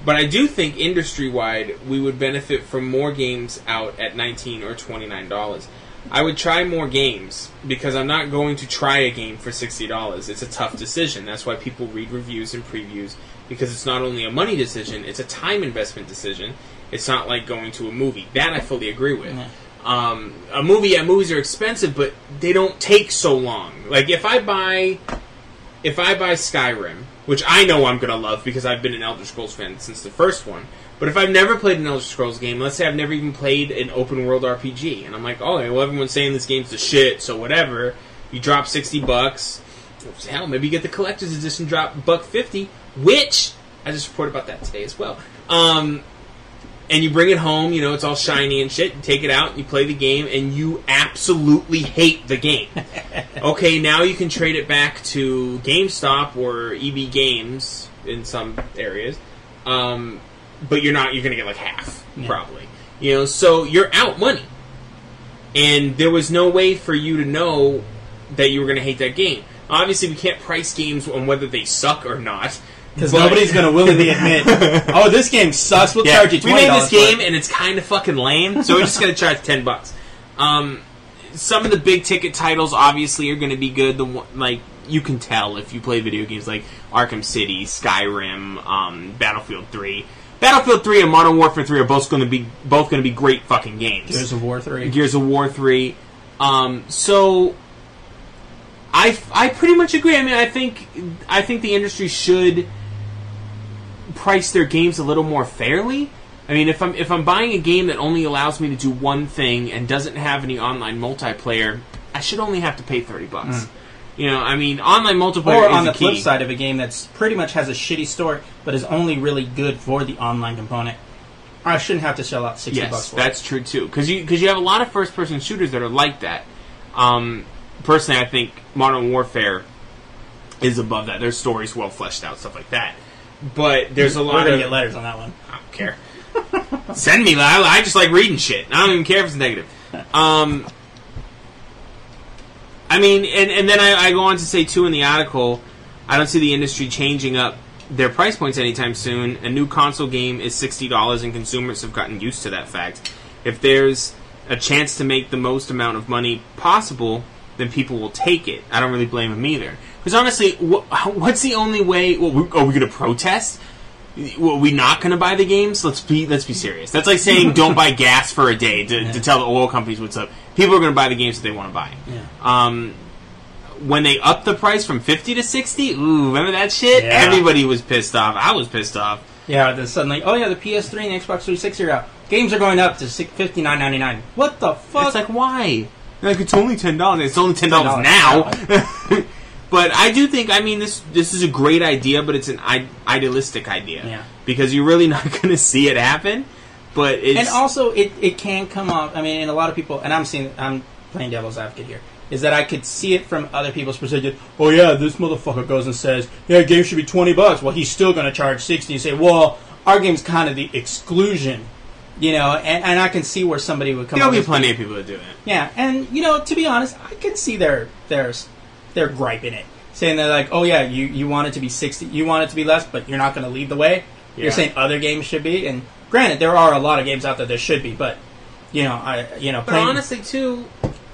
But I do think industry wide, we would benefit from more games out at nineteen or twenty nine dollars. I would try more games because I'm not going to try a game for sixty dollars. It's a tough decision. That's why people read reviews and previews because it's not only a money decision; it's a time investment decision. It's not like going to a movie. That I fully agree with. Um, a movie, yeah, movies are expensive, but they don't take so long. Like if I buy, if I buy Skyrim, which I know I'm gonna love because I've been an Elder Scrolls fan since the first one. But if I've never played an Elder Scrolls game, let's say I've never even played an open world RPG, and I'm like, oh, well, everyone's saying this game's the shit, so whatever. You drop sixty bucks. Hell, maybe you get the collector's edition, drop buck fifty, which I just reported about that today as well. Um, and you bring it home, you know, it's all shiny and shit. You take it out, you play the game, and you absolutely hate the game. okay, now you can trade it back to GameStop or EB Games in some areas, um, but you're not. You're going to get like half probably. You know, so you're out money, and there was no way for you to know that you were going to hate that game. Obviously, we can't price games on whether they suck or not. Because nobody's going to willingly admit, oh, this game sucks. We'll charge you $20 we twenty made dollars. this game and it's kind of fucking lame, so we're just gonna charge ten bucks. Um, some of the big ticket titles obviously are gonna be good. The one, like you can tell if you play video games like Arkham City, Skyrim, um, Battlefield Three. Battlefield Three and Modern Warfare Three are both gonna be both gonna be great fucking games. Gears of War three. Gears of War three. Um, so I I pretty much agree. I mean, I think I think the industry should price their games a little more fairly. I mean, if I'm if I'm buying a game that only allows me to do one thing and doesn't have any online multiplayer, I should only have to pay thirty bucks. You know, I mean, online multiplayer Or on the flip side of a game that's pretty much has a shitty story, but is only really good for the online component. I shouldn't have to shell out sixty bucks Yes, for that's true too. Because you because you have a lot of first person shooters that are like that. Um, personally, I think Modern Warfare is above that. Their stories well fleshed out, stuff like that. But there's a. We're lot gonna of get letters on that one. I don't care. Send me. I, I just like reading shit. I don't even care if it's negative. Um, I mean, and, and then I, I go on to say too in the article, I don't see the industry changing up their price points anytime soon. A new console game is sixty dollars, and consumers have gotten used to that fact. If there's a chance to make the most amount of money possible, then people will take it. I don't really blame them either. Because honestly, wh- what's the only way? Well, we- are we going to protest? Well, we not going to buy the games? Let's be let's be serious. That's like saying don't buy gas for a day to, to tell the oil companies what's up. People are going to buy the games that they want to buy. Yeah. Um, when they upped the price from fifty to sixty, ooh, remember that shit? Yeah. Everybody was pissed off. I was pissed off. Yeah, then suddenly, oh yeah, the PS3 and Xbox 360 are out. Games are going up to fifty nine ninety nine. What the fuck? It's like why? Like it's only ten dollars. It's only ten dollars $10 now. but I do think I mean this this is a great idea, but it's an I- idealistic idea. Yeah. Because you're really not going to see it happen. But it's and also it, it can come off. I mean, and a lot of people, and I'm seeing, I'm playing devil's advocate here, is that I could see it from other people's perspective. Oh yeah, this motherfucker goes and says, yeah, game should be twenty bucks. Well, he's still going to charge sixty. You say, well, our game's kind of the exclusion, you know, and, and I can see where somebody would come. there'll be plenty of people that do it. Yeah, and you know, to be honest, I can see their their their gripe in it, saying they're like, oh yeah, you you want it to be sixty, you want it to be less, but you're not going to lead the way. Yeah. You're saying other games should be, and granted, there are a lot of games out there that should be, but you know, I you know, But honestly, too,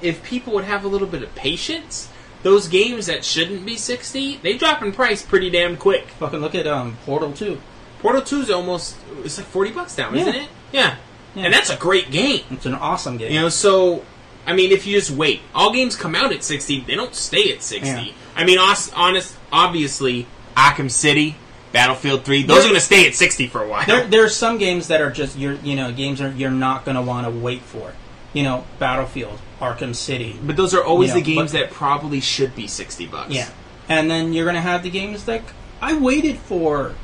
if people would have a little bit of patience, those games that shouldn't be sixty, they drop in price pretty damn quick. fucking look at um Portal Two. Portal 2 is almost it's like forty bucks now, isn't it? Yeah. Yeah. and that's a great game. It's an awesome game. You know, so I mean, if you just wait, all games come out at sixty. They don't stay at sixty. Yeah. I mean, honest, obviously, Arkham City, Battlefield Three, those There- are going to stay at sixty for a while. There, there are some games that are just you're you know games are you're not going to want to wait for. You know, Battlefield, Arkham City. but those are always You know, the games but- that probably should be sixty bucks. Yeah, and then you're going to have the games that I waited for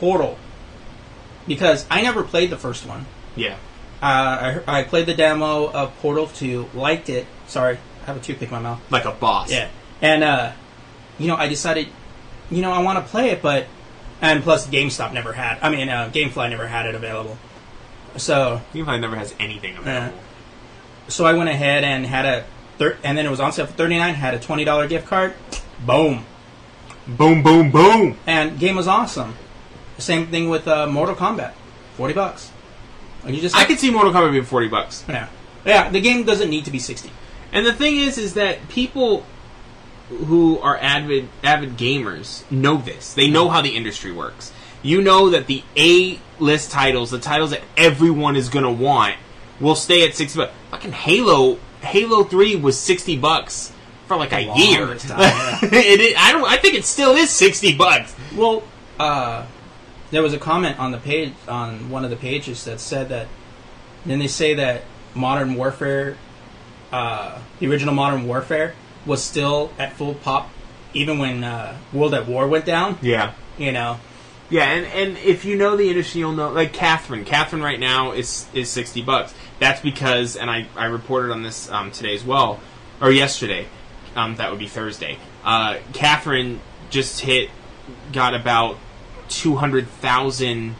Portal because I never played the first one. yeah. Uh, I, I played the demo of Portal 2, liked it. Sorry, I have a toothpick in my mouth. Like a boss. Yeah, and uh, you know, I decided, you know, I want to play it, but and plus GameStop never had. I mean, uh, GameFly never had it available. So GameFly never has anything available. so I went ahead and had a thir- and then it was on sale for thirty nine. Had a twenty dollar gift card. Boom, Boom, boom, boom. and game was awesome. Same thing with uh, Mortal Kombat, forty bucks. And you just I could see Mortal Kombat being forty bucks. yeah yeah. The game doesn't need to be sixty. And the thing is, is that people who are avid avid gamers know this. They know how the industry works. You know that the A list titles, the titles that everyone is gonna want, will stay at sixty bucks. Fucking Halo, Halo Three was sixty bucks for like a year. time, yeah. it, I don't. I think it still is sixty bucks. Well, uh, there was a comment on the page on one of the pages that said that. Then they say that Modern Warfare, uh, the original Modern Warfare, was still at full pop, even when uh, World at War went down. Yeah. You know, Yeah, and, and if you know the industry, you'll know like Catherine. Catherine right now is is sixty bucks. That's because, and I, I reported on this um, today as well, or yesterday. Um, that would be Thursday. Uh, Catherine just hit, got about two hundred thousand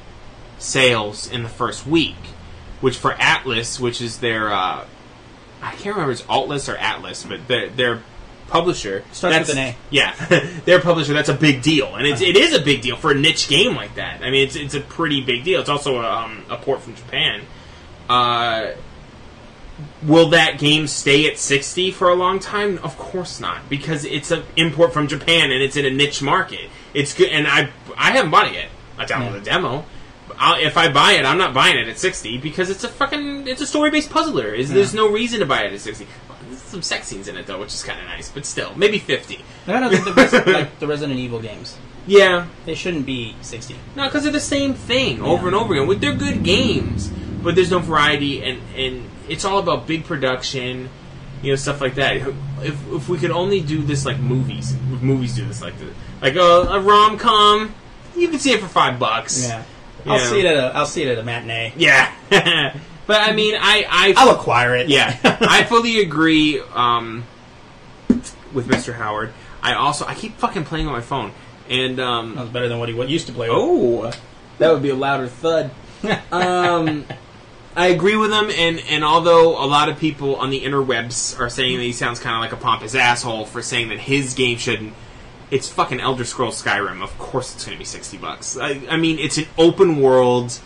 sales in the first week, which for Atlus, which is their, uh, I can't remember if it's Atlas or Atlas, but their their publisher Starts with an A. yeah, their publisher. That's a big deal, and it's it is a big deal for a niche game like that. I mean, it's it's a pretty big deal. It's also a, um, a port from Japan. Uh, will that game stay at sixty for a long time? Of course not, because it's an import from Japan and it's in a niche market. It's good, and I I haven't bought it yet. I downloaded Yeah. the hmm. demo. I'll, if I buy it, I'm not buying it at sixty because it's a fucking it's a story based puzzler. Is hmm. there's no reason to buy it at sixty. There's some sex scenes in it though, which is kind of nice, but still, maybe fifty. I don't think the Resi- like the Resident Evil games. Yeah, They shouldn't be sixty. no, because they're the same thing over and over again. With they're good games, but there's no variety, and and it's all about big production, you know, stuff like that. If if we could only do this like movies, movies do this like this, like a, a rom com, you can see it for five bucks. Yeah, I'll Yeah. see it at a I'll see it at a matinee. yeah. but I mean, I I I'll acquire it. yeah, I fully agree um, with Mr. Howard. I also I keep fucking playing on my phone, and um, That was better than what he what used to play. with. Oh, that would be a louder thud. um, I agree with him, and and although a lot of people on the interwebs are saying that he sounds kind of like a pompous asshole for saying that his game shouldn't, it's fucking Elder Scrolls Skyrim. Of course, it's going to be sixty bucks. I, I mean, it's an open world,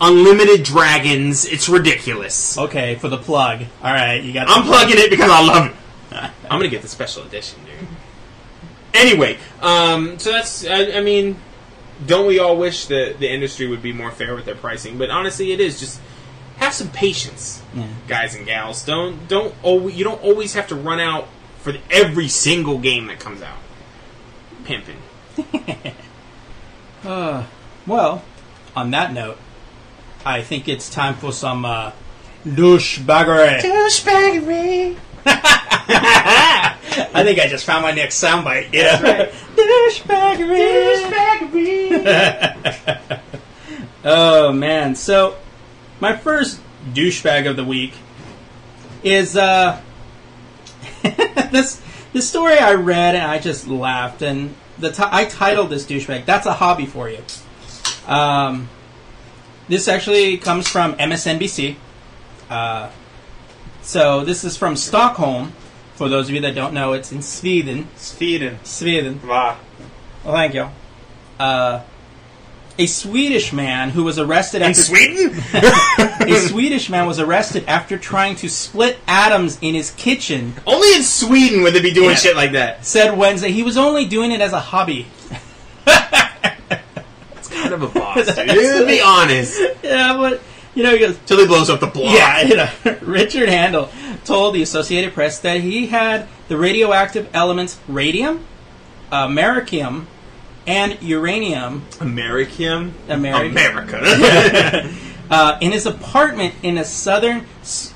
unlimited dragons. It's ridiculous. Okay, for the plug. All right, you got. I'm plugging it because I love it. I'm gonna get the special edition, dude. Anyway, um, so that's I, I mean, don't we all wish that the industry would be more fair with their pricing? But honestly, it is just have some patience, Yeah. guys and gals. Don't don't always, you don't always have to run out for the, every single game that comes out. Pimping. Uh, well, on that note, I think it's time for some uh, douchebaggery. Douchebaggery. I think I just found my next soundbite. Yeah, right. douchebaggery. oh man! So my first douchebag of the week is uh this this story I read and I just laughed and the ti- I titled this douchebag. That's a hobby for you. Um, this actually comes from MSNBC. Uh, so this is from Stockholm. For those of you that don't know, it's in Sweden. Sweden. Sweden. Wow. Well, thank you. Uh, a Swedish man who was arrested In Sweden? a Swedish man was arrested after trying to split atoms in his kitchen. Only in Sweden would they be doing Yeah. shit like that. Said Wednesday he was only doing it as a hobby. It's kind of a boss, dude. to be honest. Yeah, but you know he goes. Till he blows up the block. Yeah, you know, Richard Handl told the Associated Press that he had the radioactive elements radium, americium, and uranium American? Ameri- America. uh, in his apartment in a southern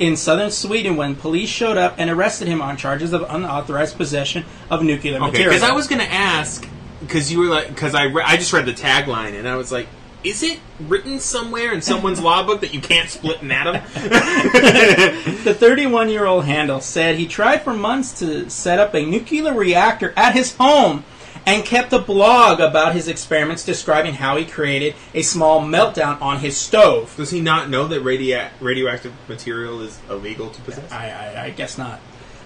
in southern Sweden when police showed up and arrested him on charges of unauthorized possession of nuclear okay, material. because I was going to ask, because you were like, because I, re- I just read the tagline and I was like, is it written somewhere in someone's law book that you can't split an atom? the 31 year old Handl said he tried for months to set up a nuclear reactor at his home and kept a blog about his experiments describing how he created a small meltdown on his stove. Does he not know that radioactive material is illegal to possess? I, I, I guess not.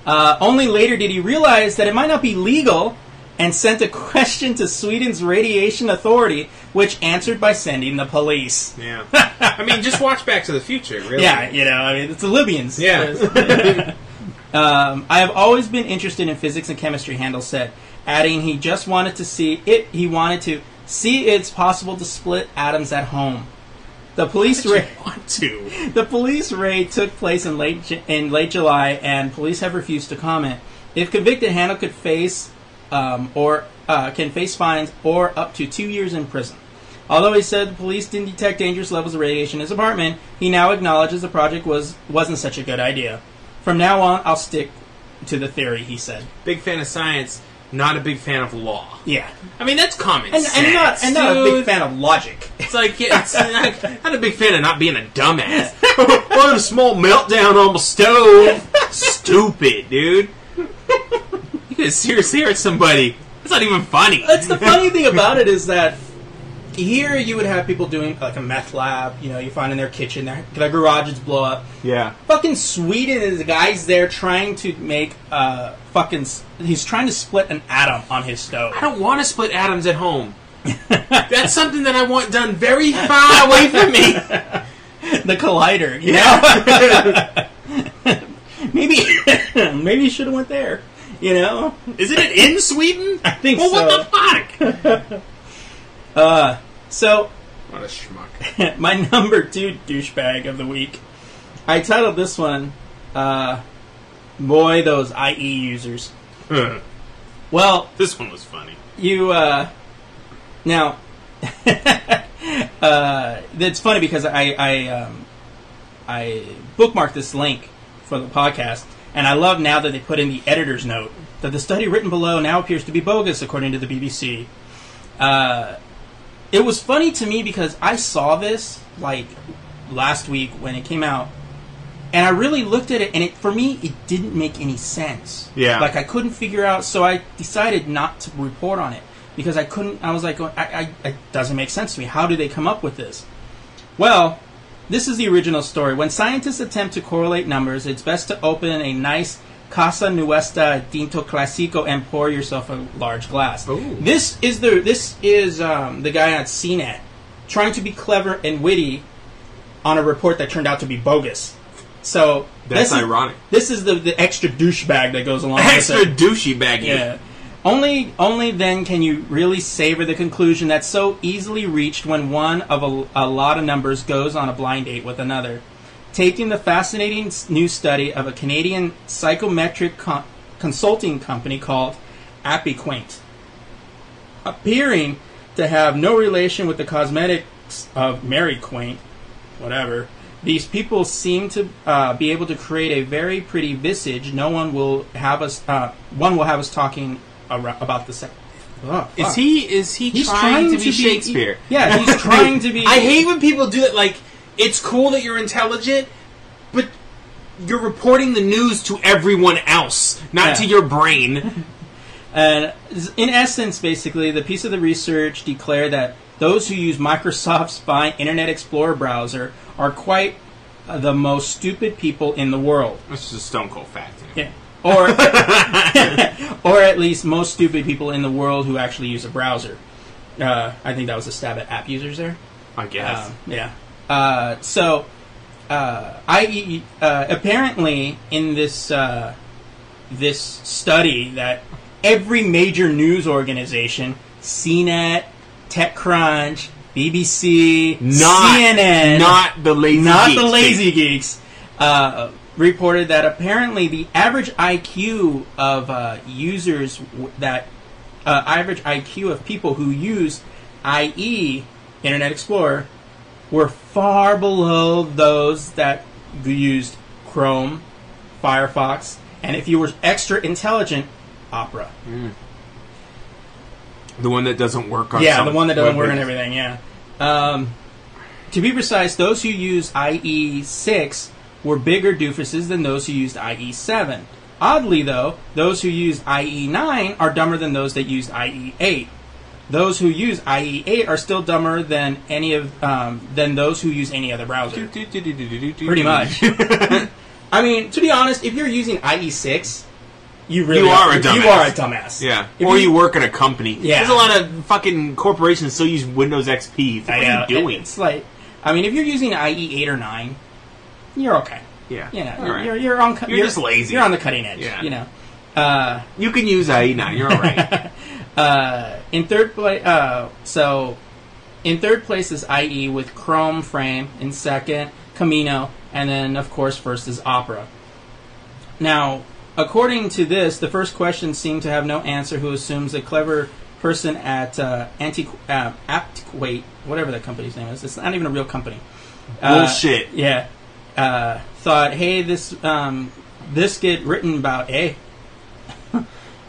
Uh, only later did he realize that it might not be legal and sent a question to Sweden's radiation authority which answered by sending the police. Yeah. I mean, just watch Back to the Future, really. Yeah, you know, I mean, it's the Libyans. Yeah. Um, I have always been interested in physics and chemistry. Handl said, adding he just wanted to see it. He wanted to see it's possible to split atoms at home. The police raid. want to. The police raid took place in late in late July, and police have refused to comment. If convicted, Handl could face um, or uh, can face fines or up to two years in prison. Although he said the police didn't detect dangerous levels of radiation in his apartment, he now acknowledges the project was wasn't such a good idea. From now on, I'll stick to the theory. He said. Big fan of science, not a big fan of law. Yeah, I mean, that's common and, sense. and not and not a big fan of logic. It's like, yeah, it's not, not a big fan of not being a dumbass. what a small meltdown on the stove. Stupid, dude. You could seriously hurt somebody. That's not even funny. That's the funny thing about it is that here you would have people doing like a meth lab. You know, you find in their kitchen, their, their garages blow up. Yeah. Fucking Sweden is the guy's there trying to make uh fucking. s- He's trying to split an atom on his stove. I don't want to split atoms at home. That's something that I want done very far away from me. the collider. You know? maybe maybe you should have went there. You know. Isn't it in Sweden? I think well, so. what the fuck? Uh, so What a schmuck. my number two douchebag of the week. I titled this one, uh, "Boy, those IE users." Well, this one was funny. you uh, now uh, it's funny because I I um, I bookmarked this link for the podcast, and I love now that they put in the editor's note that the study written below now appears to be bogus, according to the BBC. Uh, it was funny to me because I saw this like last week when it came out, and I really looked at it, and it for me it didn't make any sense. Yeah. like I couldn't figure out, so I decided not to report on it because I couldn't. I was like, oh, I, I, it doesn't make sense to me. How do they come up with this? Well, this is the original story. When scientists attempt to correlate numbers, it's best to open a nice Casa Nuestra Tinto Classico and pour yourself a large glass. Ooh. This is the this is um, the guy at CNET trying to be clever and witty on a report that turned out to be bogus. So That's this is- ironic. This is the, the extra douchebag that goes along Extra with it. douchey baggy. Yeah. Only, only then can you really savor the conclusion that's so easily reached when one of a, a lot of numbers goes on a blind date with another. Taking the fascinating new study of a Canadian psychometric con- consulting company called AptiQuant, appearing to have no relation with the cosmetics of Mary Quant, whatever. These people seem to uh, be able to create a very pretty visage. No one will have us. Uh, one will have us talking ar- about the sex. Oh, Is he is he He's trying, to be Shakespeare? Yeah, he's trying to be. I hate when people do that. Like, it's cool that you're intelligent, but you're reporting the news to everyone else, not Yeah. to your brain. And in essence, basically, the piece of the research declared that those who use Microsoft's fine Internet Explorer browser are quite uh, the most stupid people in the world. This is a stone cold fact. Yeah. Or, or at least most stupid people in the world who actually use a browser. Uh, I think that was a stab at app users there. I guess. Um, yeah. Uh, so, uh, I uh, apparently in this uh, this study that every major news organization, CNET, TechCrunch, BBC, not CNN, not the lazy, not geeks, the lazy geeks, uh, reported that apparently the average IQ of uh, users w- that uh, average IQ of people who use IE Internet Explorer were far below those that used Chrome, Firefox, and if you were extra intelligent, Opera. The one that doesn't work on. Yeah, the one that doesn't work pages. everything. Yeah. Um, to be precise, those who use IE six were bigger doofuses than those who used IE seven. Oddly, though, those who use IE nine are dumber than those that used IE eight. Those who use IE eight are still dumber than any of um, than those who use any other browser. Pretty much. I mean, to be honest, if you're using IE six, you really You are a dumbass. You are a dumbass. Yeah. If or you, work at a company. Yeah. There's a lot of fucking corporations still use Windows XP. What I are you doing? It's like, I mean, if you're using IE eight or nine, you're okay. yeah. You know, you're, right. you're you're on. cu- You're just lazy. You're on the cutting edge. Yeah. You know. Uh, You can use IE9. You're all right. uh, in third place, uh, so in third place is IE with Chrome Frame. In second, Camino, and then of course first is Opera. Now, according to this, the first question seemed to have no answer. Who assumes a clever person at uh, Anti uh, Aptquate, whatever that company's name is. It's not even a real company. Uh, Bullshit. yeah. Uh, thought, hey, this um, this get written about, eh?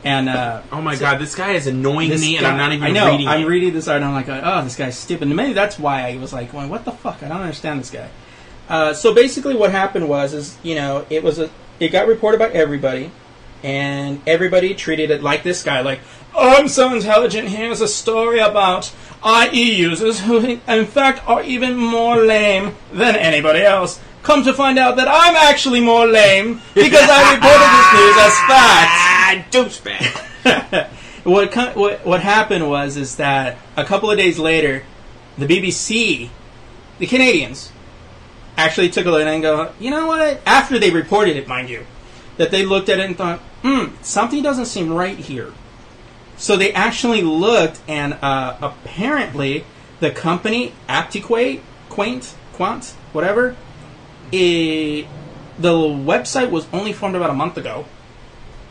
And uh, oh my god, this guy is annoying me, and guy- I'm not even I know. reading I'm it. reading this article. I'm like, oh, this guy's stupid. And maybe that's why I was like, going, what the fuck? I don't understand this guy. Uh, so basically, what happened was, is you know, it was a, it got reported by everybody, and everybody treated it like this guy, like, oh, I'm so intelligent. Here's a story about IE users who, in fact, are even more lame than anybody else. Come to find out that I'm actually more lame because I reported this news as fact ah, douchebag. what, what what happened was is that a couple of days later, the BBC, the Canadians, actually took a look and go, you know what? After they reported it, mind you, that they looked at it and thought, hmm, something doesn't seem right here. So they actually looked, and uh, apparently the company Aptiquate, Quaint, Quant, whatever, it, the website was only formed about a month ago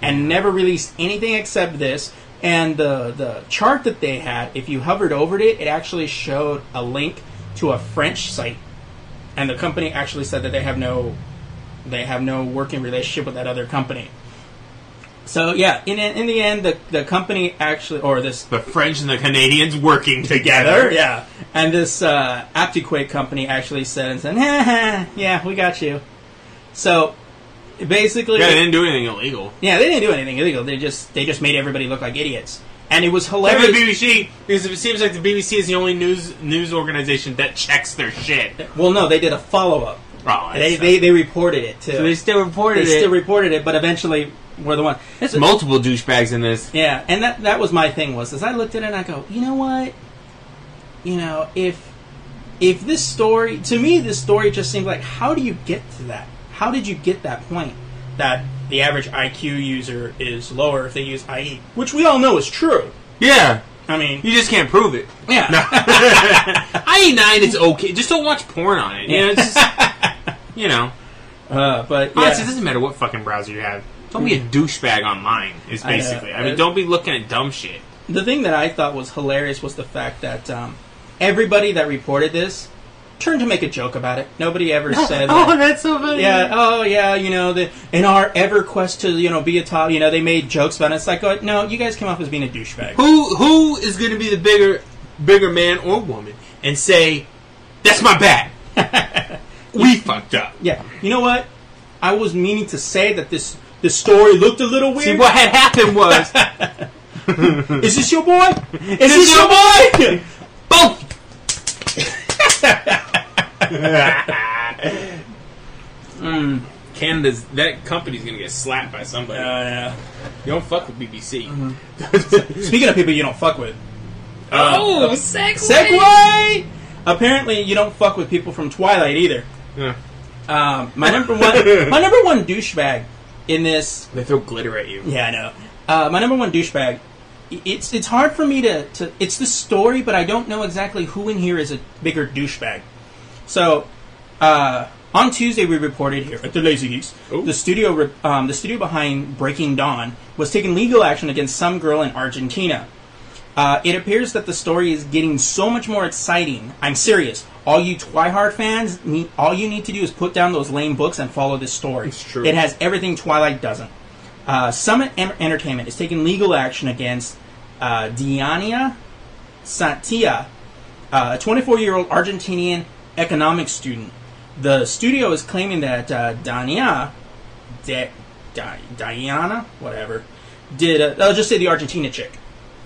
and never released anything except this. And the the chart that they had, if you hovered over it, it actually showed a link to a French site, and the company actually said that they have no they have no working relationship with that other company. So yeah, in in the end, the the company actually or this the French and the Canadians working together, together. yeah, and this uh, Aptiquake company actually said and said, ha, ha, yeah, we got you. So basically, Yeah, they didn't do anything illegal. yeah, they didn't do anything illegal. They just they just made everybody look like idiots, and it was Like the hilarious. BBC, because it seems like the BBC is the only news news organization that checks their shit. Well, no, they did a follow up. Oh, They, they they reported it too. so they still reported it. They it. still reported it, but eventually were the one. There's multiple douchebags in this. Yeah, and that that was my thing was as I looked at it and I go, you know what? You know, if if this story to me this story just seemed like how do you get to that? How did you get that point that the average IQ user is lower if they use IE, which we all know is true. Yeah, I mean, you just can't prove it. yeah. No. IE9 is okay. Just don't watch porn on it. You know, it's just, you know. Uh, but yeah. Honestly, it doesn't matter what fucking browser you have. Don't be a douchebag online. Is I know. basically. I, mean, Uh, don't be looking at dumb shit. the thing that I thought was hilarious was the fact that um, everybody that reported this turned to make a joke about it. Nobody ever said, oh, that, that's so funny. "Yeah, oh yeah, you know, the, in our ever quest to you know be a top, you know, they made jokes about it." It's like, oh, no, you guys came off as being a douchebag. Who who is going to be the bigger bigger man or woman and say that's my bad? we fucked up. Yeah, you know what? I was meaning to say that this this story looked a little weird. See what had happened was Is this your boy? Is this your boy? both. Canada's that company's gonna get slapped by somebody. yeah. you don't fuck with BBC. Speaking of people you don't fuck with, oh, sex. segue. Apparently, you don't fuck with people from Twilight either. Yeah. Um, my number one, my number one douchebag in this. They throw glitter at you. Yeah, I know. Uh, my number one douchebag. It's it's hard for me to, to. It's the story, but I don't know exactly who in here is a bigger douchebag. So, uh, on Tuesday we reported here at the Lazy Geeks, Ooh. the studio re- um, the studio behind Breaking Dawn was taking legal action against some girl in Argentina. Uh, it appears that the story is getting so much more exciting. I'm serious. All you Twihard fans, need, all you need to do is put down those lame books and follow this story. It's true. It has everything Twilight doesn't. Uh, Summit Entertainment is taking legal action against uh, Diania Santia, uh, a 24 year old Argentinian economics student. The studio is claiming that uh, Dania, Di- Di- Diana, whatever, did. Uh, I'll just say the Argentina chick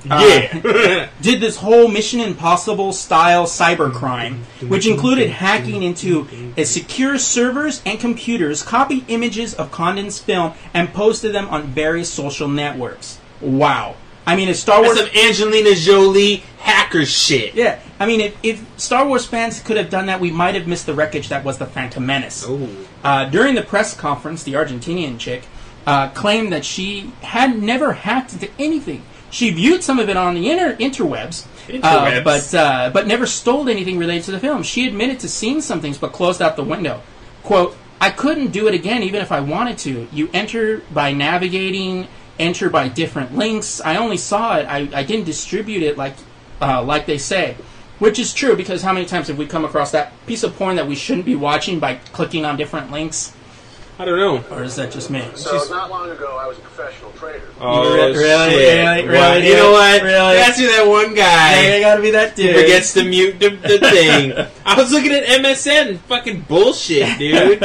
Yeah. did this whole Mission Impossible style cybercrime, which included hacking into a secure servers and computers, copied images of Condon's film, and posted them on various social networks. Wow. I mean, if Star That's Wars. some Angelina Jolie hacker shit. Yeah, I mean, if, if Star Wars fans could have done that, we might have missed the wreckage that was the Phantom Menace. Uh, during the press conference, the Argentinian chick uh, claimed that she had never hacked into anything. She viewed some of it on the inter- interwebs, Uh, but uh, but never stole anything related to the film. She admitted to seeing some things, but closed out the window. "Quote: I couldn't do it again, even if I wanted to. You enter by navigating, enter by different links. I only saw it. I, I didn't distribute it like uh, like they say." Which is true because how many times have we come across that piece of porn that we shouldn't be watching by clicking on different links? I don't know. Or is that just me? So not long ago, I was a professional trader. Oh, Really, really, shit. really, Wow. really, You know what? really? That's who that one guy Hey, I gotta be that dude. forgets to mute the, the thing. I was looking at MSN. Fucking bullshit, dude.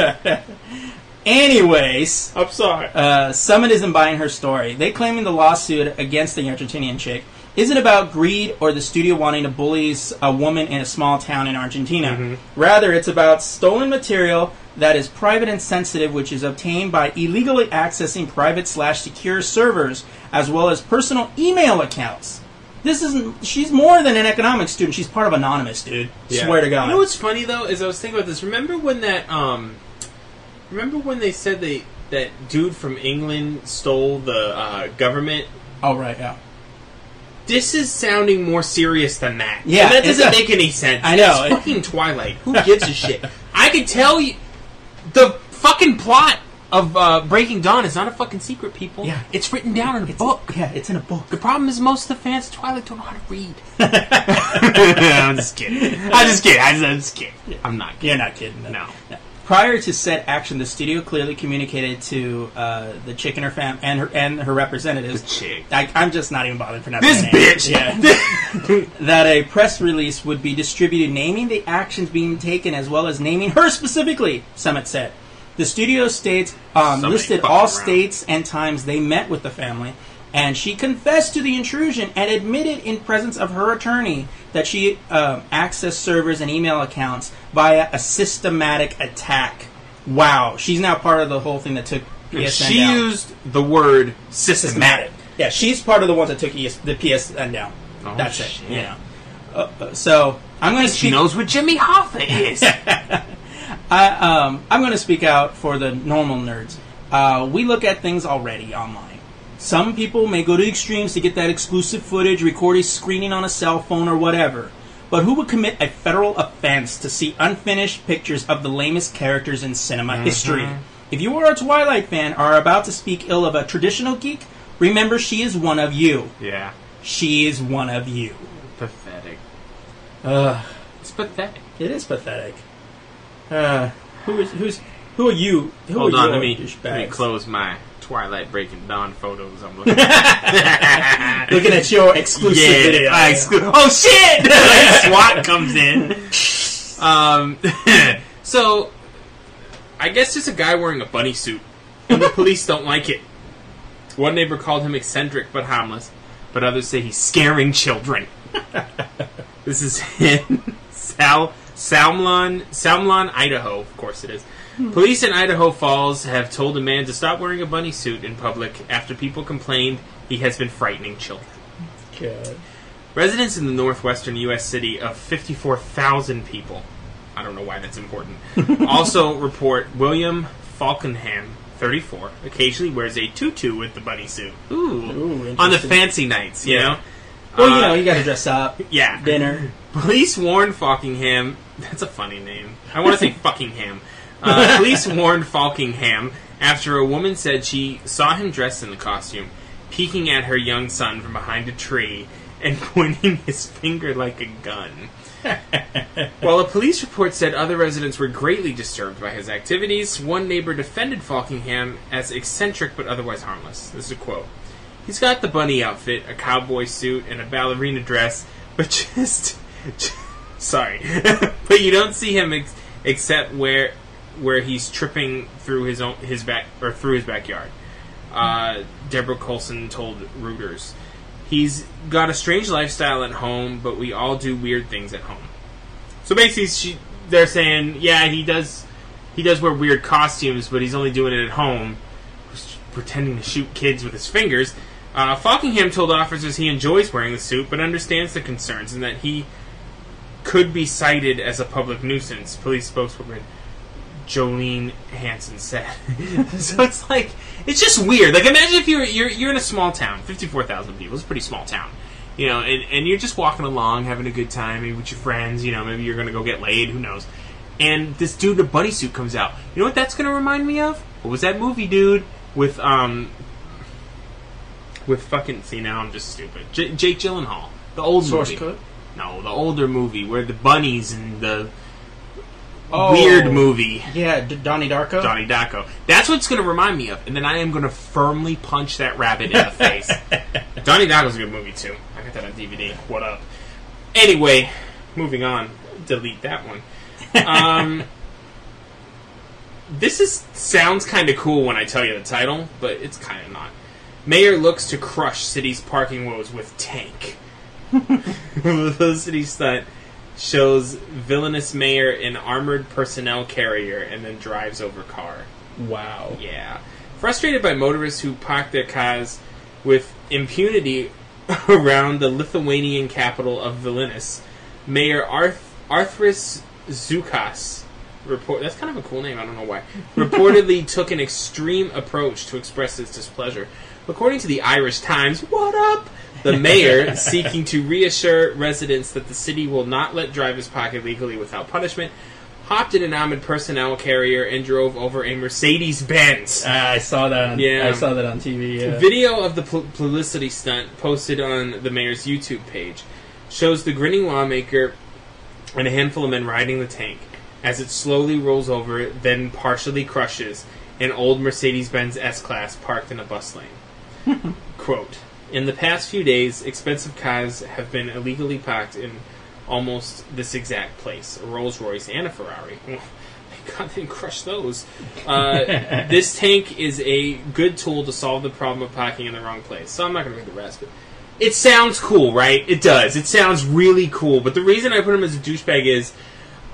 Anyways, I'm sorry. uh, Summit isn't buying her story. They claiming the lawsuit against the Argentinian chick isn't about greed or the studio wanting to bully a woman in a small town in Argentina. Mm-hmm. Rather, it's about stolen material that is private and sensitive, which is obtained by illegally accessing private slash secure servers, as well as personal email accounts. This isn't. She's more than an economics student. She's part of Anonymous, dude. Yeah. Swear to God. You know what's funny though is I was thinking about this. Remember when that um, remember when they said they that dude from England stole the uh, government? oh right, yeah. This is sounding more serious than that. Yeah, and that doesn't does. make any sense. I know. It's fucking Twilight. Who gives a shit? I can tell you the fucking plot of uh, Breaking Dawn is not a fucking secret, people. Yeah. it's written down in a book. Yeah, it's in a book. The problem is most of the fans of Twilight don't know how to read. I'm just kidding. I'm just kidding. I'm just kidding. I'm not kidding. You're not kidding. No. Prior to said action, the studio clearly communicated to uh, the chick and her fam and her and her representatives. The chick. I, I'm just not even bothering pronouncing This bitch. Yeah. that a press release would be distributed naming the actions being taken as well as naming her specifically. Summit said. The studio states um, listed all around. states and times they met with the family, and she confessed to the intrusion and admitted in presence of her attorney that she um, accessed servers and email accounts via a systematic attack. Wow, she's now part of the whole thing that took PSN she down. used the word systematic. Yeah, she's part of the ones that took ES- the PSN down. Oh, That's it. shit. You know. Uh, uh, so I'm going to She knows what Jimmy Hoffa is. I, um, I'm going to speak out for the normal nerds. Uh, we look at things already online. Some people may go to extremes to get that exclusive footage, record a screening on a cell phone or whatever. But who would commit a federal offense to see unfinished pictures of the lamest characters in cinema history? If you are a Twilight fan or are about to speak ill of a traditional geek, remember she is one of you. yeah. She is one of you. Pathetic. Ugh. It's pathetic. It is pathetic. Uh, who is who's who are you? Who Hold are on, your let me, let me close my Twilight Breaking Dawn photos. I'm looking at. Looking at your exclusive yeah, video. I exclu- oh shit! SWAT comes in. Um, so I guess just a guy wearing a bunny suit, and the police don't like it. One neighbor called him eccentric but harmless, but others say he's scaring children. this is in Sal Salmlon Salmlon, Idaho. Of course it is. Police in Idaho Falls have told a man to stop wearing a bunny suit in public after people complained he has been frightening children. God. Residents in the northwestern U.S. city of 54,000 people, I don't know why that's important, also report William Falkenham, 34, occasionally wears a tutu with the bunny suit. Ooh. Ooh, On the fancy nights, you Yeah. know? Well, you Uh, know, you got to dress up. Yeah. Dinner. Police warned Falkingham. That's a funny name. I want to say Fuckingham. Uh, police warned Falkingham after a woman said she saw him dressed in the costume, peeking at her young son from behind a tree and pointing his finger like a gun. While a police report said other residents were greatly disturbed by his activities, one neighbor defended Falkingham as eccentric but otherwise harmless. This is a quote. He's got the bunny outfit, a cowboy suit, and a ballerina dress, but just, sorry, but you don't see him ex- except where where he's tripping through his own his back or through his backyard. Uh, Deborah Colson told Reuters. He's got a strange lifestyle at home, but we all do weird things at home. So basically, she, they're saying, yeah, he does, he does wear weird costumes, but he's only doing it at home, pretending to shoot kids with his fingers. Uh, Falkingham told officers he enjoys wearing the suit, but understands the concerns and that he could be cited as a public nuisance. Police spokeswoman Jolene Hansen said. so it's like it's just weird. Like imagine if you're you're you're in a small town, fifty four thousand people. It's a pretty small town, you know, and, and you're just walking along, having a good time, maybe with your friends. You know, maybe you're gonna go get laid. Who knows? And this dude in a bunny suit comes out. You know what that's gonna remind me of? What was that movie, dude? With um. With fucking see now I'm just stupid. J- Jake Gyllenhaal, the old Source movie. code. No, the older movie where the bunnies and the Oh. weird movie. Yeah, D- Donnie Darko. Donnie Darko. That's what it's going to remind me of, and then I am going to firmly punch that rabbit in the face. Donnie Darko's a good movie too. I got that on DVD. What up? Anyway, moving on. Delete that one. Um, this is sounds kind of cool when I tell you the title, but it's kind of not. Mayor looks to crush city's parking woes with tank. Publicity stunt shows villainous mayor in armored personnel carrier and then drives over car. Wow. Yeah. Frustrated by motorists who park their cars with impunity around the Lithuanian capital of Vilnius, Mayor Arth- Arthris Zuokas report that's kind of a cool name, I don't know why. Reportedly took an extreme approach to express his displeasure. According to the Irish Times, what up? The mayor, seeking to reassure residents that the city will not let drivers park illegally without punishment, hopped in an armored personnel carrier and drove over a Mercedes Benz. Ah, I saw that. On, Yeah. I saw that on TV. Yeah. Video of the pu- publicity stunt posted on the mayor's YouTube page shows the grinning lawmaker and a handful of men riding the tank as it slowly rolls over, then partially crushes an old Mercedes Benz S Class parked in a bus lane. Quote In the past few days, expensive cars have been illegally parked in almost this exact place a Rolls Royce and a Ferrari. Thank God they didn't crush those. Uh, this tank is a good tool to solve the problem of parking in the wrong place. So I'm not going to read the rest, but it sounds cool, right? It does. It sounds really cool. But the reason I put him as a douchebag is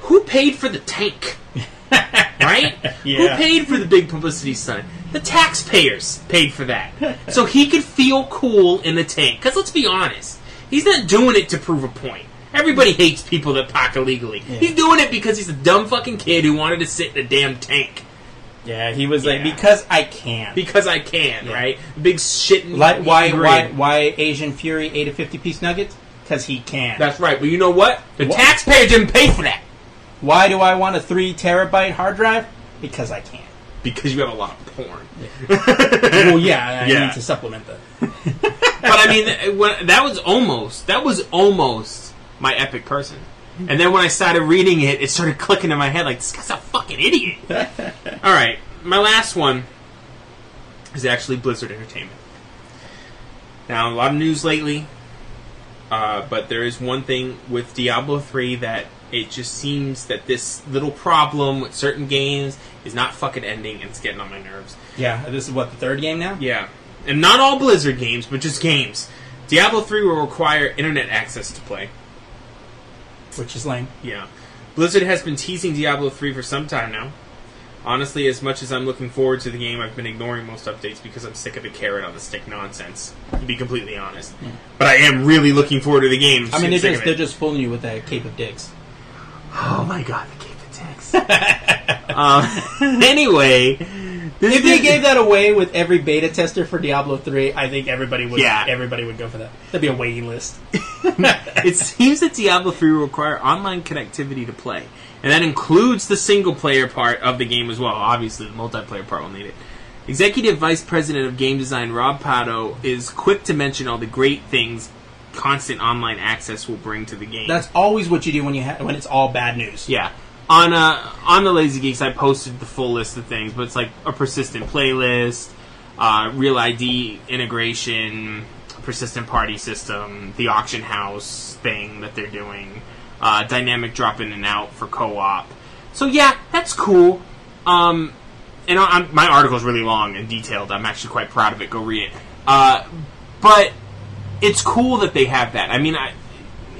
who paid for the tank? right? Yeah. Who paid for the big publicity stunt? The taxpayers paid for that. so he could feel cool in the tank. Because let's be honest, he's not doing it to prove a point. Everybody hates people that park illegally. He's doing it because he's a dumb fucking kid who wanted to sit in a damn tank. Yeah, he was like, Yeah. because I can. Because I can, right? Big shit. like, why, grin. why, why Asian Fury ate a 50 piece nugget? Because he can. That's right. But you know what? The What? taxpayer didn't pay for that. why do I want a 3 terabyte hard drive? Because I can. Because you have a lot of porn. well, yeah, I Yeah. need to supplement that. but I mean, when, that was almost that was almost my epic person. And then when I started reading it, it started clicking in my head like this guy's a fucking idiot. All right, my last one is actually Blizzard Entertainment. Now, a lot of news lately, uh, but there is one thing with Diablo 3 that it just seems that this little problem with certain games is not fucking ending and it's getting on my nerves. Yeah, this is what, the third game now? Yeah. And not all Blizzard games, but just games. Diablo 3 will require internet access to play. Which is lame. Yeah. Blizzard has been teasing Diablo 3 for some time now. Honestly, as much as I'm looking forward to the game, I've been ignoring most updates because I'm sick of the carrot on the stick nonsense, to be completely honest. Hmm. But I am really looking forward to the game. I mean, they're just, they're just fooling you with that Cape of Dicks. Oh my god, the Cape of Dicks. um, anyway, If they gave that away with every beta tester for Diablo 3, I think everybody would Yeah. everybody would go for that. That'd be a waiting list. it seems that Diablo 3 will require online connectivity to play. And that includes the single player part of the game as well. Obviously, the multiplayer part will need it. Executive Vice President of Game Design Rob Pardo is quick to mention all the great things constant online access will bring to the game. That's always what you do when you ha- when it's all bad news. Yeah. On uh, on the Lazy Geeks, I posted the full list of things, but it's like a persistent playlist, uh, real ID integration, persistent party system, the auction house thing that they're doing, uh, dynamic drop in and out for co-op. So yeah, that's cool. Um, and I, I'm, my article is really long and detailed. I'm actually quite proud of it. Go read it. Uh, but it's cool that they have that. I mean, I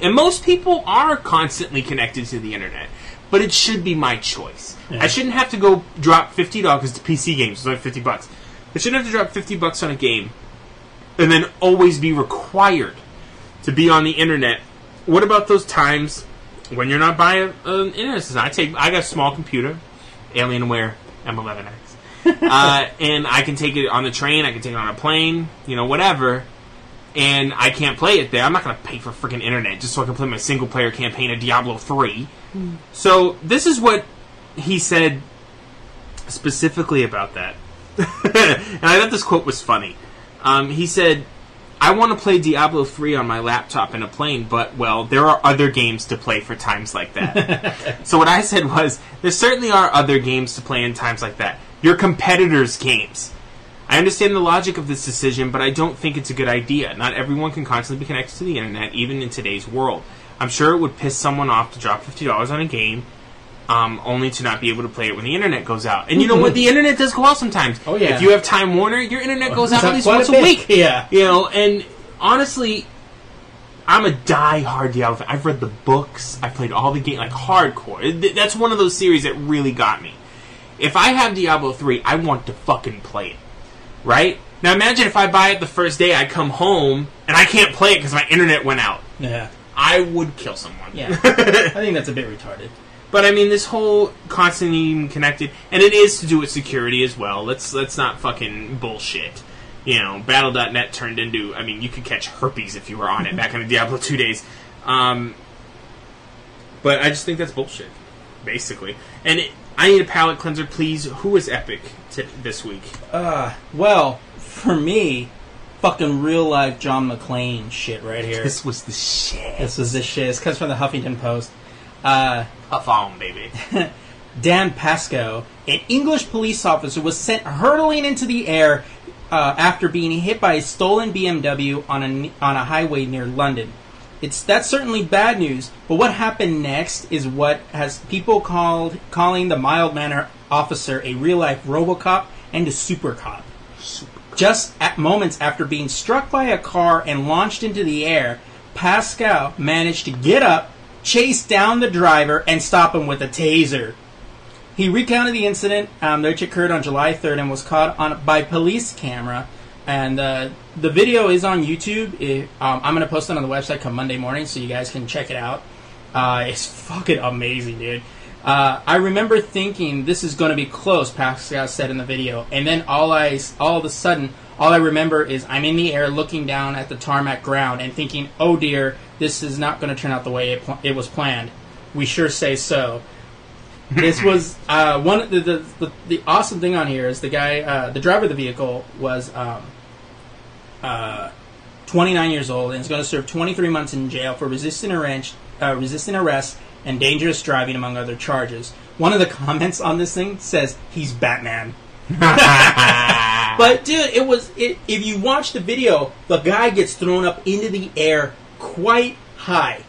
and most people are constantly connected to the internet, but it should be my choice. I shouldn't have to go drop fifty dollars to PC games. It's like fifty bucks. I shouldn't have to drop fifty bucks on a game, and then always be required to be on the internet. What about those times when you're not buying an internet system? I take I got a small computer, Alienware M11X, uh, and I can take it on the train. I can take it on a plane. You know, whatever and I can't play it there. I'm not going to pay for freaking internet just so I can play my single player campaign of Diablo 3. So, this is what he said specifically about that. and I thought this quote was funny. Um, he said, I want to play Diablo 3 on my laptop in a plane, but, well, there are other games to play for times like that. so, what I said was, there certainly are other games to play in times like that. Your competitors' games. I understand the logic of this decision, but I don't think it's a good idea. Not everyone can constantly be connected to the internet, even in today's world. I'm sure it would piss someone off to drop fifty dollars on a game, um, only to not be able to play it when the internet goes out. And you know what? The internet does go out sometimes. Oh, yeah. If you have Time Warner, your internet goes out at least once a, bit. week. Yeah. You know, and honestly, I'm a die-hard Diablo fan. I've read the books. I've played all the game like hardcore. That's one of those series that really got me. If I have Diablo 3, I want to fucking play it. Right? Now imagine if I buy it the first day, I come home and I can't play it because my internet went out. Yeah. I would kill someone. Yeah. I think that's a bit retarded. But I mean, this whole constantly connected, and it is to do with security as well. Let's let's not fucking bullshit. You know, Battle.net turned into. I mean, you could catch herpes if you were on it back in the Diablo two days. Um, but I just think that's bullshit, basically. And it, I need a palate cleanser, please. Who is Epic t- this week? Uh, well, for me, fucking real life John McClane shit right here. This was the shit. This is this shit. This comes from the Huffington Post. Uh, Huff on, baby. Dan Pasco, an English police officer, was sent hurtling into the air uh, after being hit by a stolen BMW on a on a highway near London. It's that's certainly bad news. But what happened next is what has people called calling the mild manner officer a real life RoboCop and a super cop. Just at moments after being struck by a car and launched into the air, Pascal managed to get up, chase down the driver, and stop him with a taser. He recounted the incident, um, which occurred on July 3rd, and was caught on by police camera. And uh, the video is on YouTube. It, um, I'm going to post it on the website come Monday morning, so you guys can check it out. Uh, it's fucking amazing, dude. Uh, I remember thinking this is going to be close. Pascal said in the video, and then all I, all of a sudden, all I remember is I'm in the air, looking down at the tarmac ground, and thinking, "Oh dear, this is not going to turn out the way it, pl- it was planned." We sure say so this was uh, one of the, the, the the awesome thing on here is the guy uh, the driver of the vehicle was um, uh, 29 years old and is going to serve 23 months in jail for resisting arrest, uh, resisting arrest and dangerous driving among other charges. One of the comments on this thing says he's Batman. But dude, it was it, if you watch the video, the guy gets thrown up into the air quite high.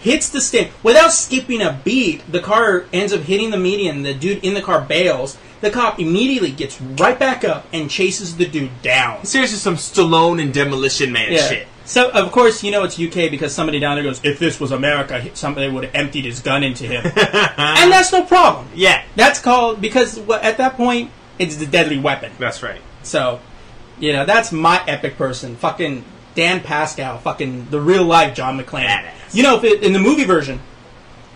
Hits the stand without skipping a beat. The car ends up hitting the median. The dude in the car bails. The cop immediately gets right back up and chases the dude down. Seriously, some Stallone and Demolition Man shit. So of course you know it's UK because somebody down there goes, "If this was America, somebody would have emptied his gun into him," and that's no problem. Yeah, That's called because at that point it's the deadly weapon. that's right. So, you know, that's my epic person. Fucking Dan Pascal, fucking the real life John McClane. Badass. You know, if it, in the movie version,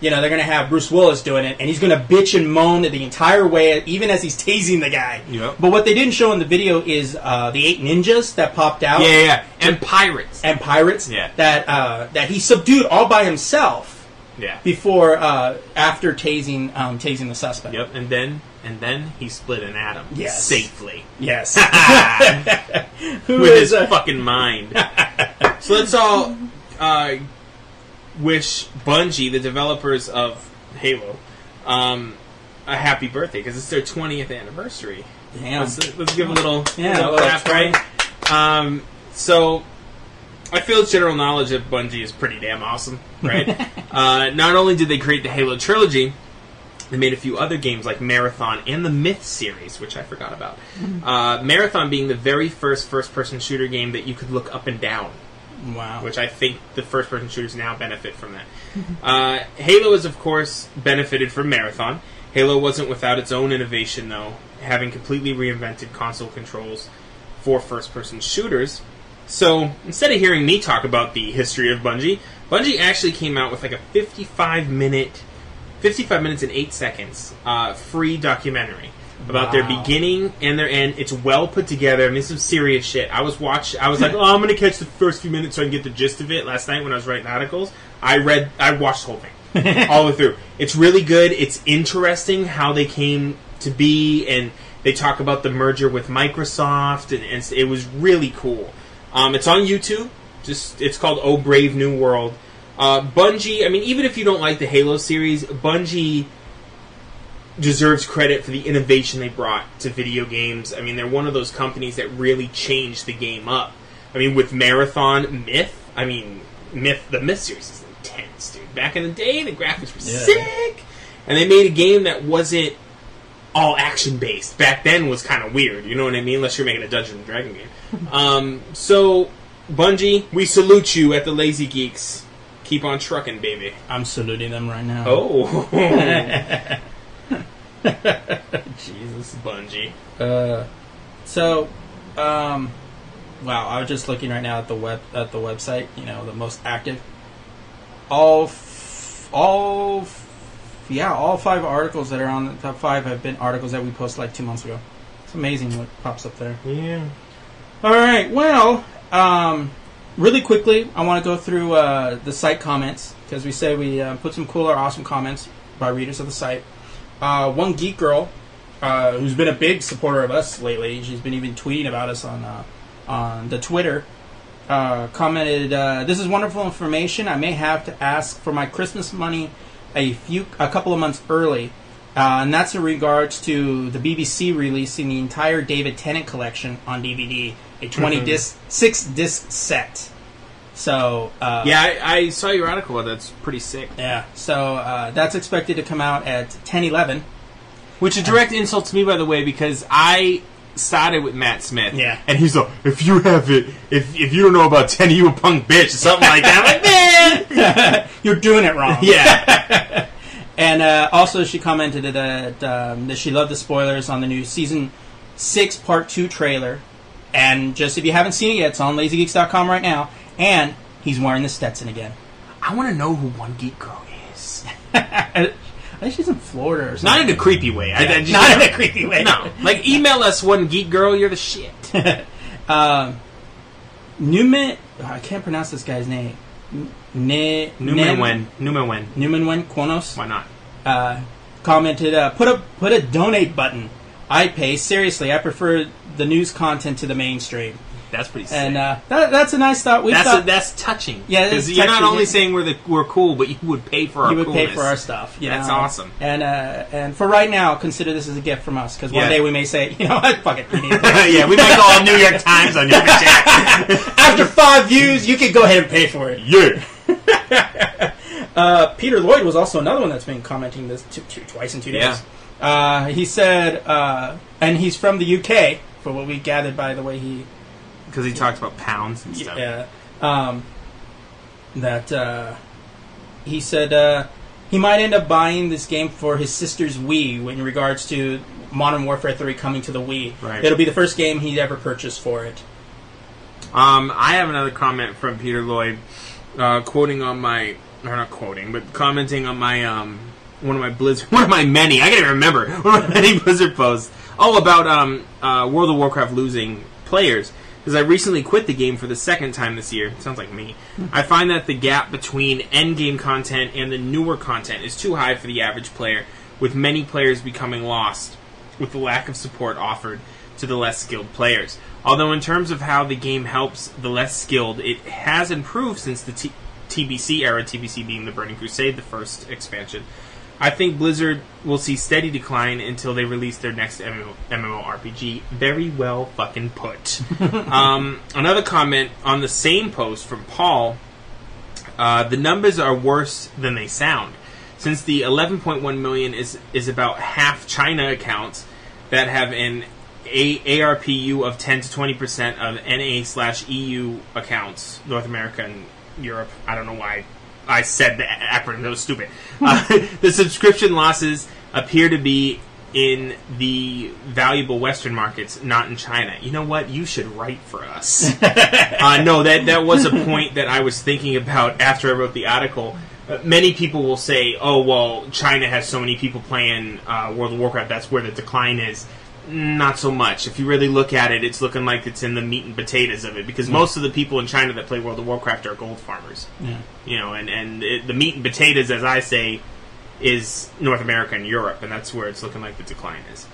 you know, they're gonna have Bruce Willis doing it, and he's gonna bitch and moan the entire way, even as he's tasing the guy. Yep. But what they didn't show in the video is uh, the eight ninjas that popped out. Yeah, yeah, yeah. And pirates. And pirates. Yeah. That uh, that he subdued all by himself yeah. before uh, after tasing um, tasing the suspect. Yep, and then and then he split an atom Yes. safely Yes. Who with is his uh, fucking mind. so let's all uh, wish Bungie, the developers of Halo, um, a happy birthday because it's their 20th anniversary. Damn. Let's, let's give a little, Yeah, little a little clap, right? Um, so I feel it's general knowledge that Bungie is pretty damn awesome, right? uh, not only did they create the Halo trilogy, they made a few other games like Marathon and the Myth series, which I forgot about. Uh, Marathon being the very first first-person shooter game that you could look up and down. Wow. which I think the first person shooters now benefit from that. uh, Halo has, of course, benefited from Marathon. Halo wasn't without its own innovation, though, having completely reinvented console controls for first person shooters. So instead of hearing me talk about the history of Bungie, Bungie actually came out with like a 55 minute, 55 minutes and 8 seconds uh, free documentary about their beginning and their end. It's well put together. I mean, some serious shit. I was watch. I was like, oh, I'm gonna catch the first few minutes so I can get the gist of it. Last night when I was writing articles, I read, I watched the whole thing all the way through. It's really good. It's interesting how they came to be, and they talk about the merger with Microsoft, and, and it was really cool. Um, it's on YouTube. Just it's called Oh Brave New World. Uh, Bungie. I mean, even if you don't like the Halo series, Bungie deserves credit for the innovation they brought to video games. I mean, they're one of those companies that really changed the game up. I mean, with Marathon, Myth. I mean, Myth. The Myth series is intense, dude. Back in the day, the graphics were Yeah. sick, and they made a game that wasn't all action based. Back then was kind of weird. You know what I mean? Unless you're making a Dungeons and Dragon game. um, so, Bungie, we salute you at the Lazy Geeks. Keep on trucking, baby. I'm saluting them right now. Oh. Jesus, Bungie. Uh, so, um, wow, I was just looking right now at the web at the website. You know, the most active. All, f- all, f- yeah, all five articles that are on the top five have been articles that we posted like two months ago. It's amazing what pops up there. Yeah. All right, well, um, really quickly, I want to go through uh, the site comments because we say we uh, put some cool or awesome comments by readers of the site. Uh, one geek girl uh, who's been a big supporter of us lately. She's been even tweeting about us on uh, on the Twitter. Uh, commented, "This is wonderful information. I may have to ask for my Christmas money a few, a couple of months early, and that's in regards to the BBC releasing the entire David Tennant collection on DVD, a 20 disc, six disc set. So, uh, Yeah, I, I saw your article. That's pretty sick. yeah. So uh, that's expected to come out at 10:11. Which is a direct insult to me, by the way, because I started with Matt Smith. Yeah. And he's like, if you have it, if if you don't know about Tenny, you a punk bitch, or something like that. I'm like, man. You're doing it wrong. yeah. And uh, also, she commented that, um, that she loved the spoilers on the new season six part two trailer. And just if you haven't seen it yet, it's on LazyGeeks.com right now. And he's wearing the Stetson again. I want to know who One Geek Girl is. I think she's in Florida or something. Not something. in a creepy way. I, I just, Not in a creepy way. No. Like, email us One Geek Girl. You're the shit. um, Newman, I can't pronounce this guy's name. Ne, Newman Wen. Newman Wen. Newman Wen Quonos. Why not? uh, commented, uh, "Put a put a donate button. I pay. Seriously, I prefer the news content to the mainstream." That's pretty sick. And uh, that, that's a nice thought. We that's thought a, that's touching. Yeah, because you're not only saying we're the, we're cool, but you would pay for our you would pay for our stuff. You That's know? awesome. And uh, and for right now, consider this as a gift from us because one Yeah. day we may say, you know what, fuck it. you need this." yeah, we might go on New York Times on your shit. After five views, you can go ahead and pay for it. Yeah. Uh, Peter Lloyd was also another one that's been commenting this two, two, twice in two days. Yeah. Uh, he said, uh, and he's from the UK, for what we gathered by the way he Because he talks about pounds and stuff. Yeah. Um, that uh, he said uh, he might end up buying this game for his sister's Wii in regards to Modern Warfare 3 coming to the Wii. Right. It'll be the first game he'd ever purchased for it. Um, I have another comment from Peter Lloyd, uh, quoting on my, or not quoting, but commenting on my, um, one of my Blizzard, one of my many, I can't even remember, one of my many Blizzard posts. Oh, about um, uh, World of Warcraft losing players. Because I recently quit the game for the second time this year. Sounds like me. I find that the gap between end game content and the newer content is too high for the average player, with many players becoming lost with the lack of support offered to the less skilled players. Although, in terms of how the game helps the less skilled, it has improved since the T- TBC era, TBC being the Burning Crusade, the first expansion. I think Blizzard will see steady decline until they release their next MMO, MMORPG. Very well fucking put. um, another comment on the same post from Paul uh, the numbers are worse than they sound. Since the 11.1 million is is about half China accounts that have an a ARPU of 10 to 20 percent of NA slash EU accounts, North America and Europe. I don't know why I said the acronym. That was stupid. Uh, the subscription losses appear to be in the valuable Western markets, not in China. You know what? You should write for us. uh, no, that that was a point that I was thinking about after I wrote the article. Uh, many people will say, "Oh, well, China has so many people playing uh, World of Warcraft. That's where the decline is." Not so much. If you really look at it, it's looking like it's in the meat and potatoes of it because most of the people in China that play World of Warcraft are gold farmers. Yeah. You know, and and it, the meat and potatoes, as I say, is North America and Europe, and that's where it's looking like the decline is.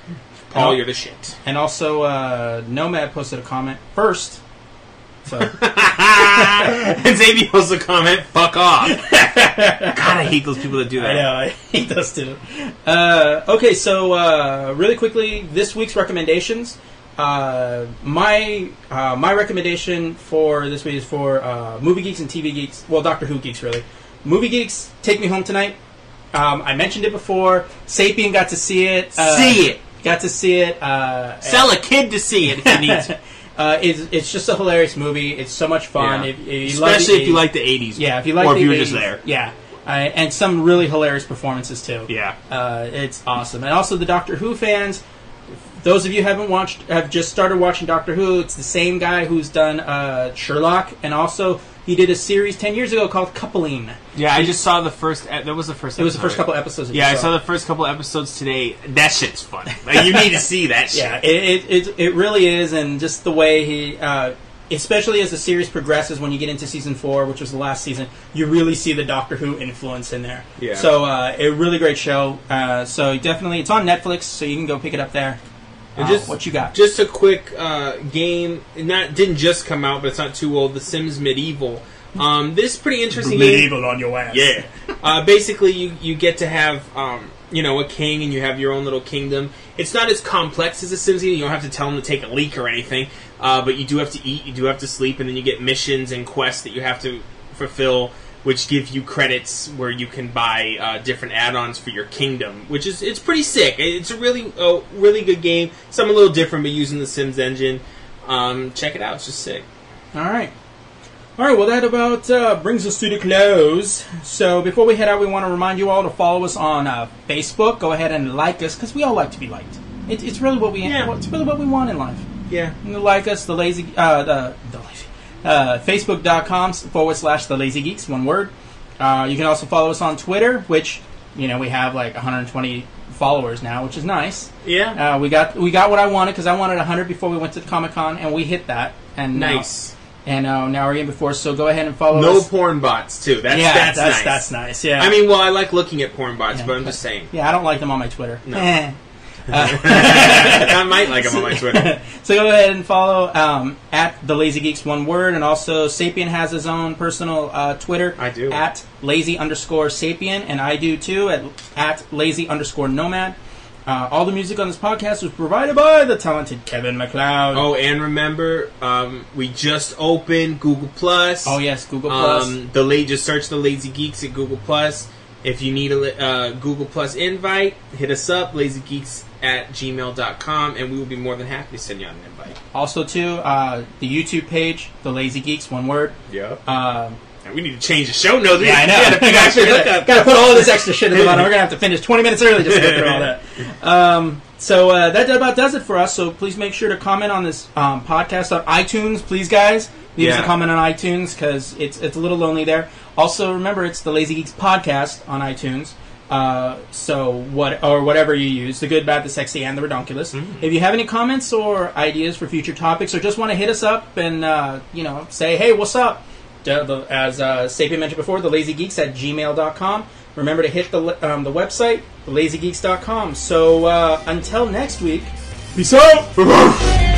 Paul, Oh. you're the shit. And also, uh, Nomad posted a comment first. So and Xavier also comment, "Fuck off." God, I hate those people that do that. I know I hate those too. Uh, okay, so uh, really quickly, this week's recommendations. Uh, my uh, my recommendation for this week is for uh, movie geeks and TV geeks. Well, Doctor Who geeks really. Movie geeks, take me home tonight. Um, I mentioned it before. Sapien got to see it. Uh, See it. Got to see it. Uh, Sell a kid to see it if you need to. uh, it's, it's just a hilarious movie. It's so much fun. Yeah. If, if you love the Especially if you like the '80s. yeah, if you like or if the you were just 80s, there. Yeah, uh, and some really hilarious performances too. Yeah. uh, it's awesome. And also the Doctor Who fans. Those of you who haven't watched, have just started watching Doctor Who. It's the same guy who's done uh, Sherlock, and also he did a series ten years ago called Coupling. Yeah, I just saw the first. That was the first. It was the first couple episodes. Yeah, I saw the first couple episodes today. That shit's fun. Like you need to see that shit. Yeah, it, it, it, it really is, and just the way he, uh, especially as the series progresses, when you get into season four, which was the last season, you really see the Doctor Who influence in there. Yeah. So, uh, a really great show. Uh, so definitely, it's on Netflix, so you can go pick it up there. And Uh, just what you got? Just a quick uh, game. Not didn't just come out, but it's not too old. The Sims Medieval. Um, this is pretty interesting. game. on your ass. Yeah. Uh, basically, you you get to have um, you know a king, and you have your own little kingdom. It's not as complex as a Sims game. You don't have to tell them to take a leak or anything, uh, but you do have to eat, you do have to sleep, and then you get missions and quests that you have to fulfill, which give you credits where you can buy uh, different add-ons for your kingdom. Which is it's pretty sick. It's a really uh, really good game. Some a little different, but using the Sims engine. Um, check it out. It's just sick. All right. All right, well, that about uh, brings us to the close. So before we head out, we want to remind you all to follow us on uh, Facebook. Go ahead and like us because we all like to be liked. It, it's really what we Yeah. it's really what we want in life. Yeah. You like us, the lazy, uh, the, the lazy, uh, facebook.com forward slash the lazy geeks, one word. Uh, you can also follow us on Twitter, which, you know, we have like 120 followers now, which is nice. Yeah. Uh, we got we got what I wanted because I wanted 100 before we went to Comic Con, and we hit that. And now- nice. and uh, now we're in before, so go ahead and follow us. No us. porn bots too. That's yeah, that's, that's nice. that's nice. Yeah, I mean, well, I like looking at porn bots, Yeah, but I'm but- just saying. yeah, I don't like them on my Twitter. No. Eh. I might like them on my Twitter. So go ahead and follow um, at the Lazy Geeks one word, and also Sapien has his own personal uh, Twitter. I do. at lazy underscore Sapien, and I do too at at lazy underscore Nomad. Uh, all the music on this podcast was provided by the talented Kevin MacLeod. Oh, and remember, um, we just opened Google Plus. Oh, yes, Google Plus. Um, the la- just search the Lazy Geeks at Google Plus. If you need a uh, Google Plus invite, hit us up, lazygeeks at gmail.com, and we will be more than happy to send you out an invite. also too, uh, the YouTube page, the Lazy Geeks, one word. Yep. Um, And we need to change the show notes. Yeah, I know. We gotta figure out your hookup. Got to put all this extra shit in the bottom. We're gonna have to finish 20 minutes early just to get through all that. Um, so uh, that about does it for us. So please make sure to comment on this um, podcast on iTunes, please, guys. Leave us a comment on iTunes because it's it's a little lonely there. Also, remember it's the Lazy Geeks podcast on iTunes. Uh, so what or whatever you use, the good, bad, the sexy, and the redonkulous. If you have any comments or ideas for future topics, or just want to hit us up and uh, you know say, hey, what's up? As uh, Sapien mentioned before, the lazy geeks at gmail.com. Remember to hit the um, the website, thelazygeeks.com. So uh, until next week, peace out.